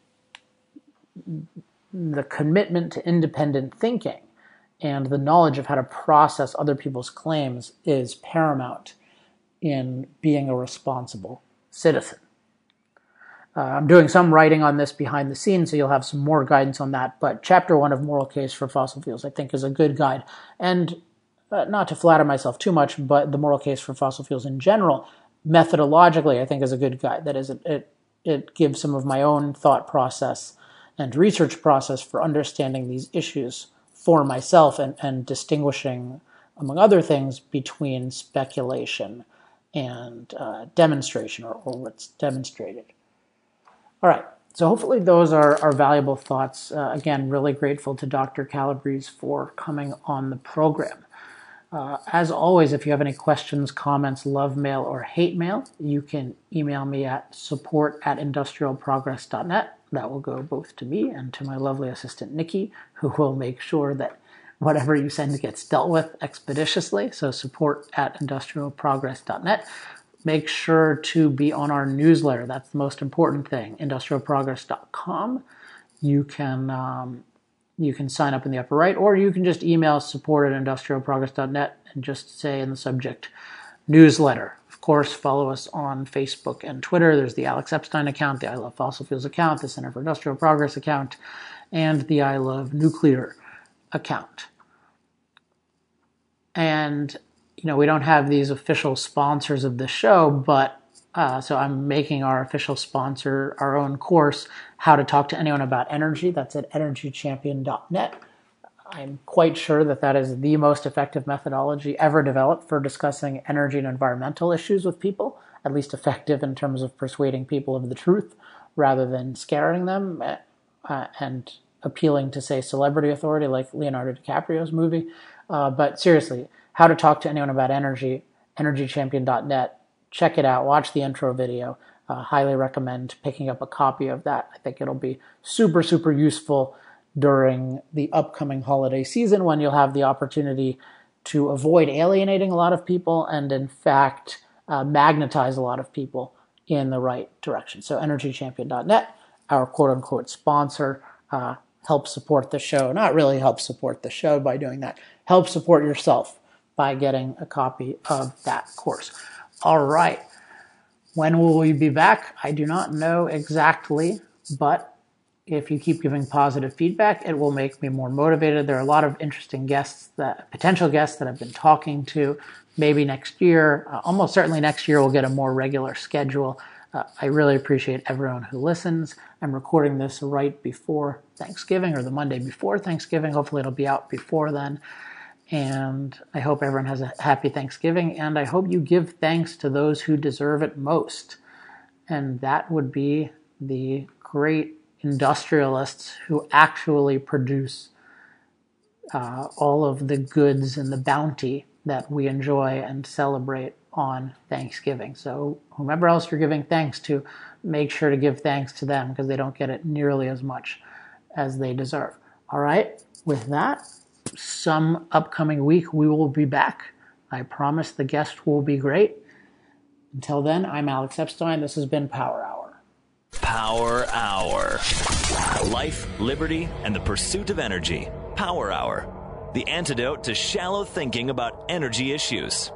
Speaker 1: the commitment to independent thinking and the knowledge of how to process other people's claims is paramount in being a responsible citizen. Uh, I'm doing some writing on this behind the scenes, so you'll have some more guidance on that. But chapter one of Moral Case for Fossil Fuels, I think, is a good guide. And uh, not to flatter myself too much, but the moral case for fossil fuels in general, methodologically, I think, is a good guide. That is, it, it, it gives some of my own thought process and research process for understanding these issues for myself and, and distinguishing, among other things, between speculation and uh, demonstration or, or what's demonstrated. All right. So hopefully those are, are valuable thoughts. Uh, again, really grateful to Dr. Calabrese for coming on the program. Uh, as always, if you have any questions, comments, love mail, or hate mail, you can email me at support at industrialprogress.net. That will go both to me and to my lovely assistant, Nikki, who will make sure that whatever you send gets dealt with expeditiously. So support at industrialprogress.net make sure to be on our newsletter. That's the most important thing. Industrialprogress.com. You can um, you can sign up in the upper right, or you can just email support at industrialprogress.net and just say in the subject newsletter. Of course, follow us on Facebook and Twitter. There's the Alex Epstein account, the I Love Fossil Fuels account, the Center for Industrial Progress account, and the I Love Nuclear account. And you know, we don't have these official sponsors of the show, but uh, so I'm making our official sponsor our own course, How to Talk to Anyone About Energy. That's at energychampion.net. I'm quite sure that that is the most effective methodology ever developed for discussing energy and environmental issues with people, at least effective in terms of persuading people of the truth rather than scaring them uh, and appealing to, say, celebrity authority like Leonardo DiCaprio's movie. Uh, but seriously, how to talk to anyone about energy, energychampion.net. Check it out. Watch the intro video. Uh, highly recommend picking up a copy of that. I think it'll be super, super useful during the upcoming holiday season when you'll have the opportunity to avoid alienating a lot of people and, in fact, uh, magnetize a lot of people in the right direction. So, energychampion.net, our quote unquote sponsor, uh, help support the show. Not really help support the show by doing that, help support yourself by getting a copy of that course. All right. When will we be back? I do not know exactly, but if you keep giving positive feedback, it will make me more motivated. There are a lot of interesting guests that potential guests that I've been talking to. Maybe next year, uh, almost certainly next year, we'll get a more regular schedule. Uh, I really appreciate everyone who listens. I'm recording this right before Thanksgiving or the Monday before Thanksgiving. Hopefully, it'll be out before then. And I hope everyone has a happy Thanksgiving. And I hope you give thanks to those who deserve it most. And that would be the great industrialists who actually produce uh, all of the goods and the bounty that we enjoy and celebrate on Thanksgiving. So, whomever else you're giving thanks to, make sure to give thanks to them because they don't get it nearly as much as they deserve. All right, with that, some upcoming week we will be back. I promise the guest will be great. Until then, I'm Alex Epstein. This has been Power Hour.
Speaker 2: Power Hour. Life, liberty, and the pursuit of energy. Power Hour. The antidote to shallow thinking about energy issues.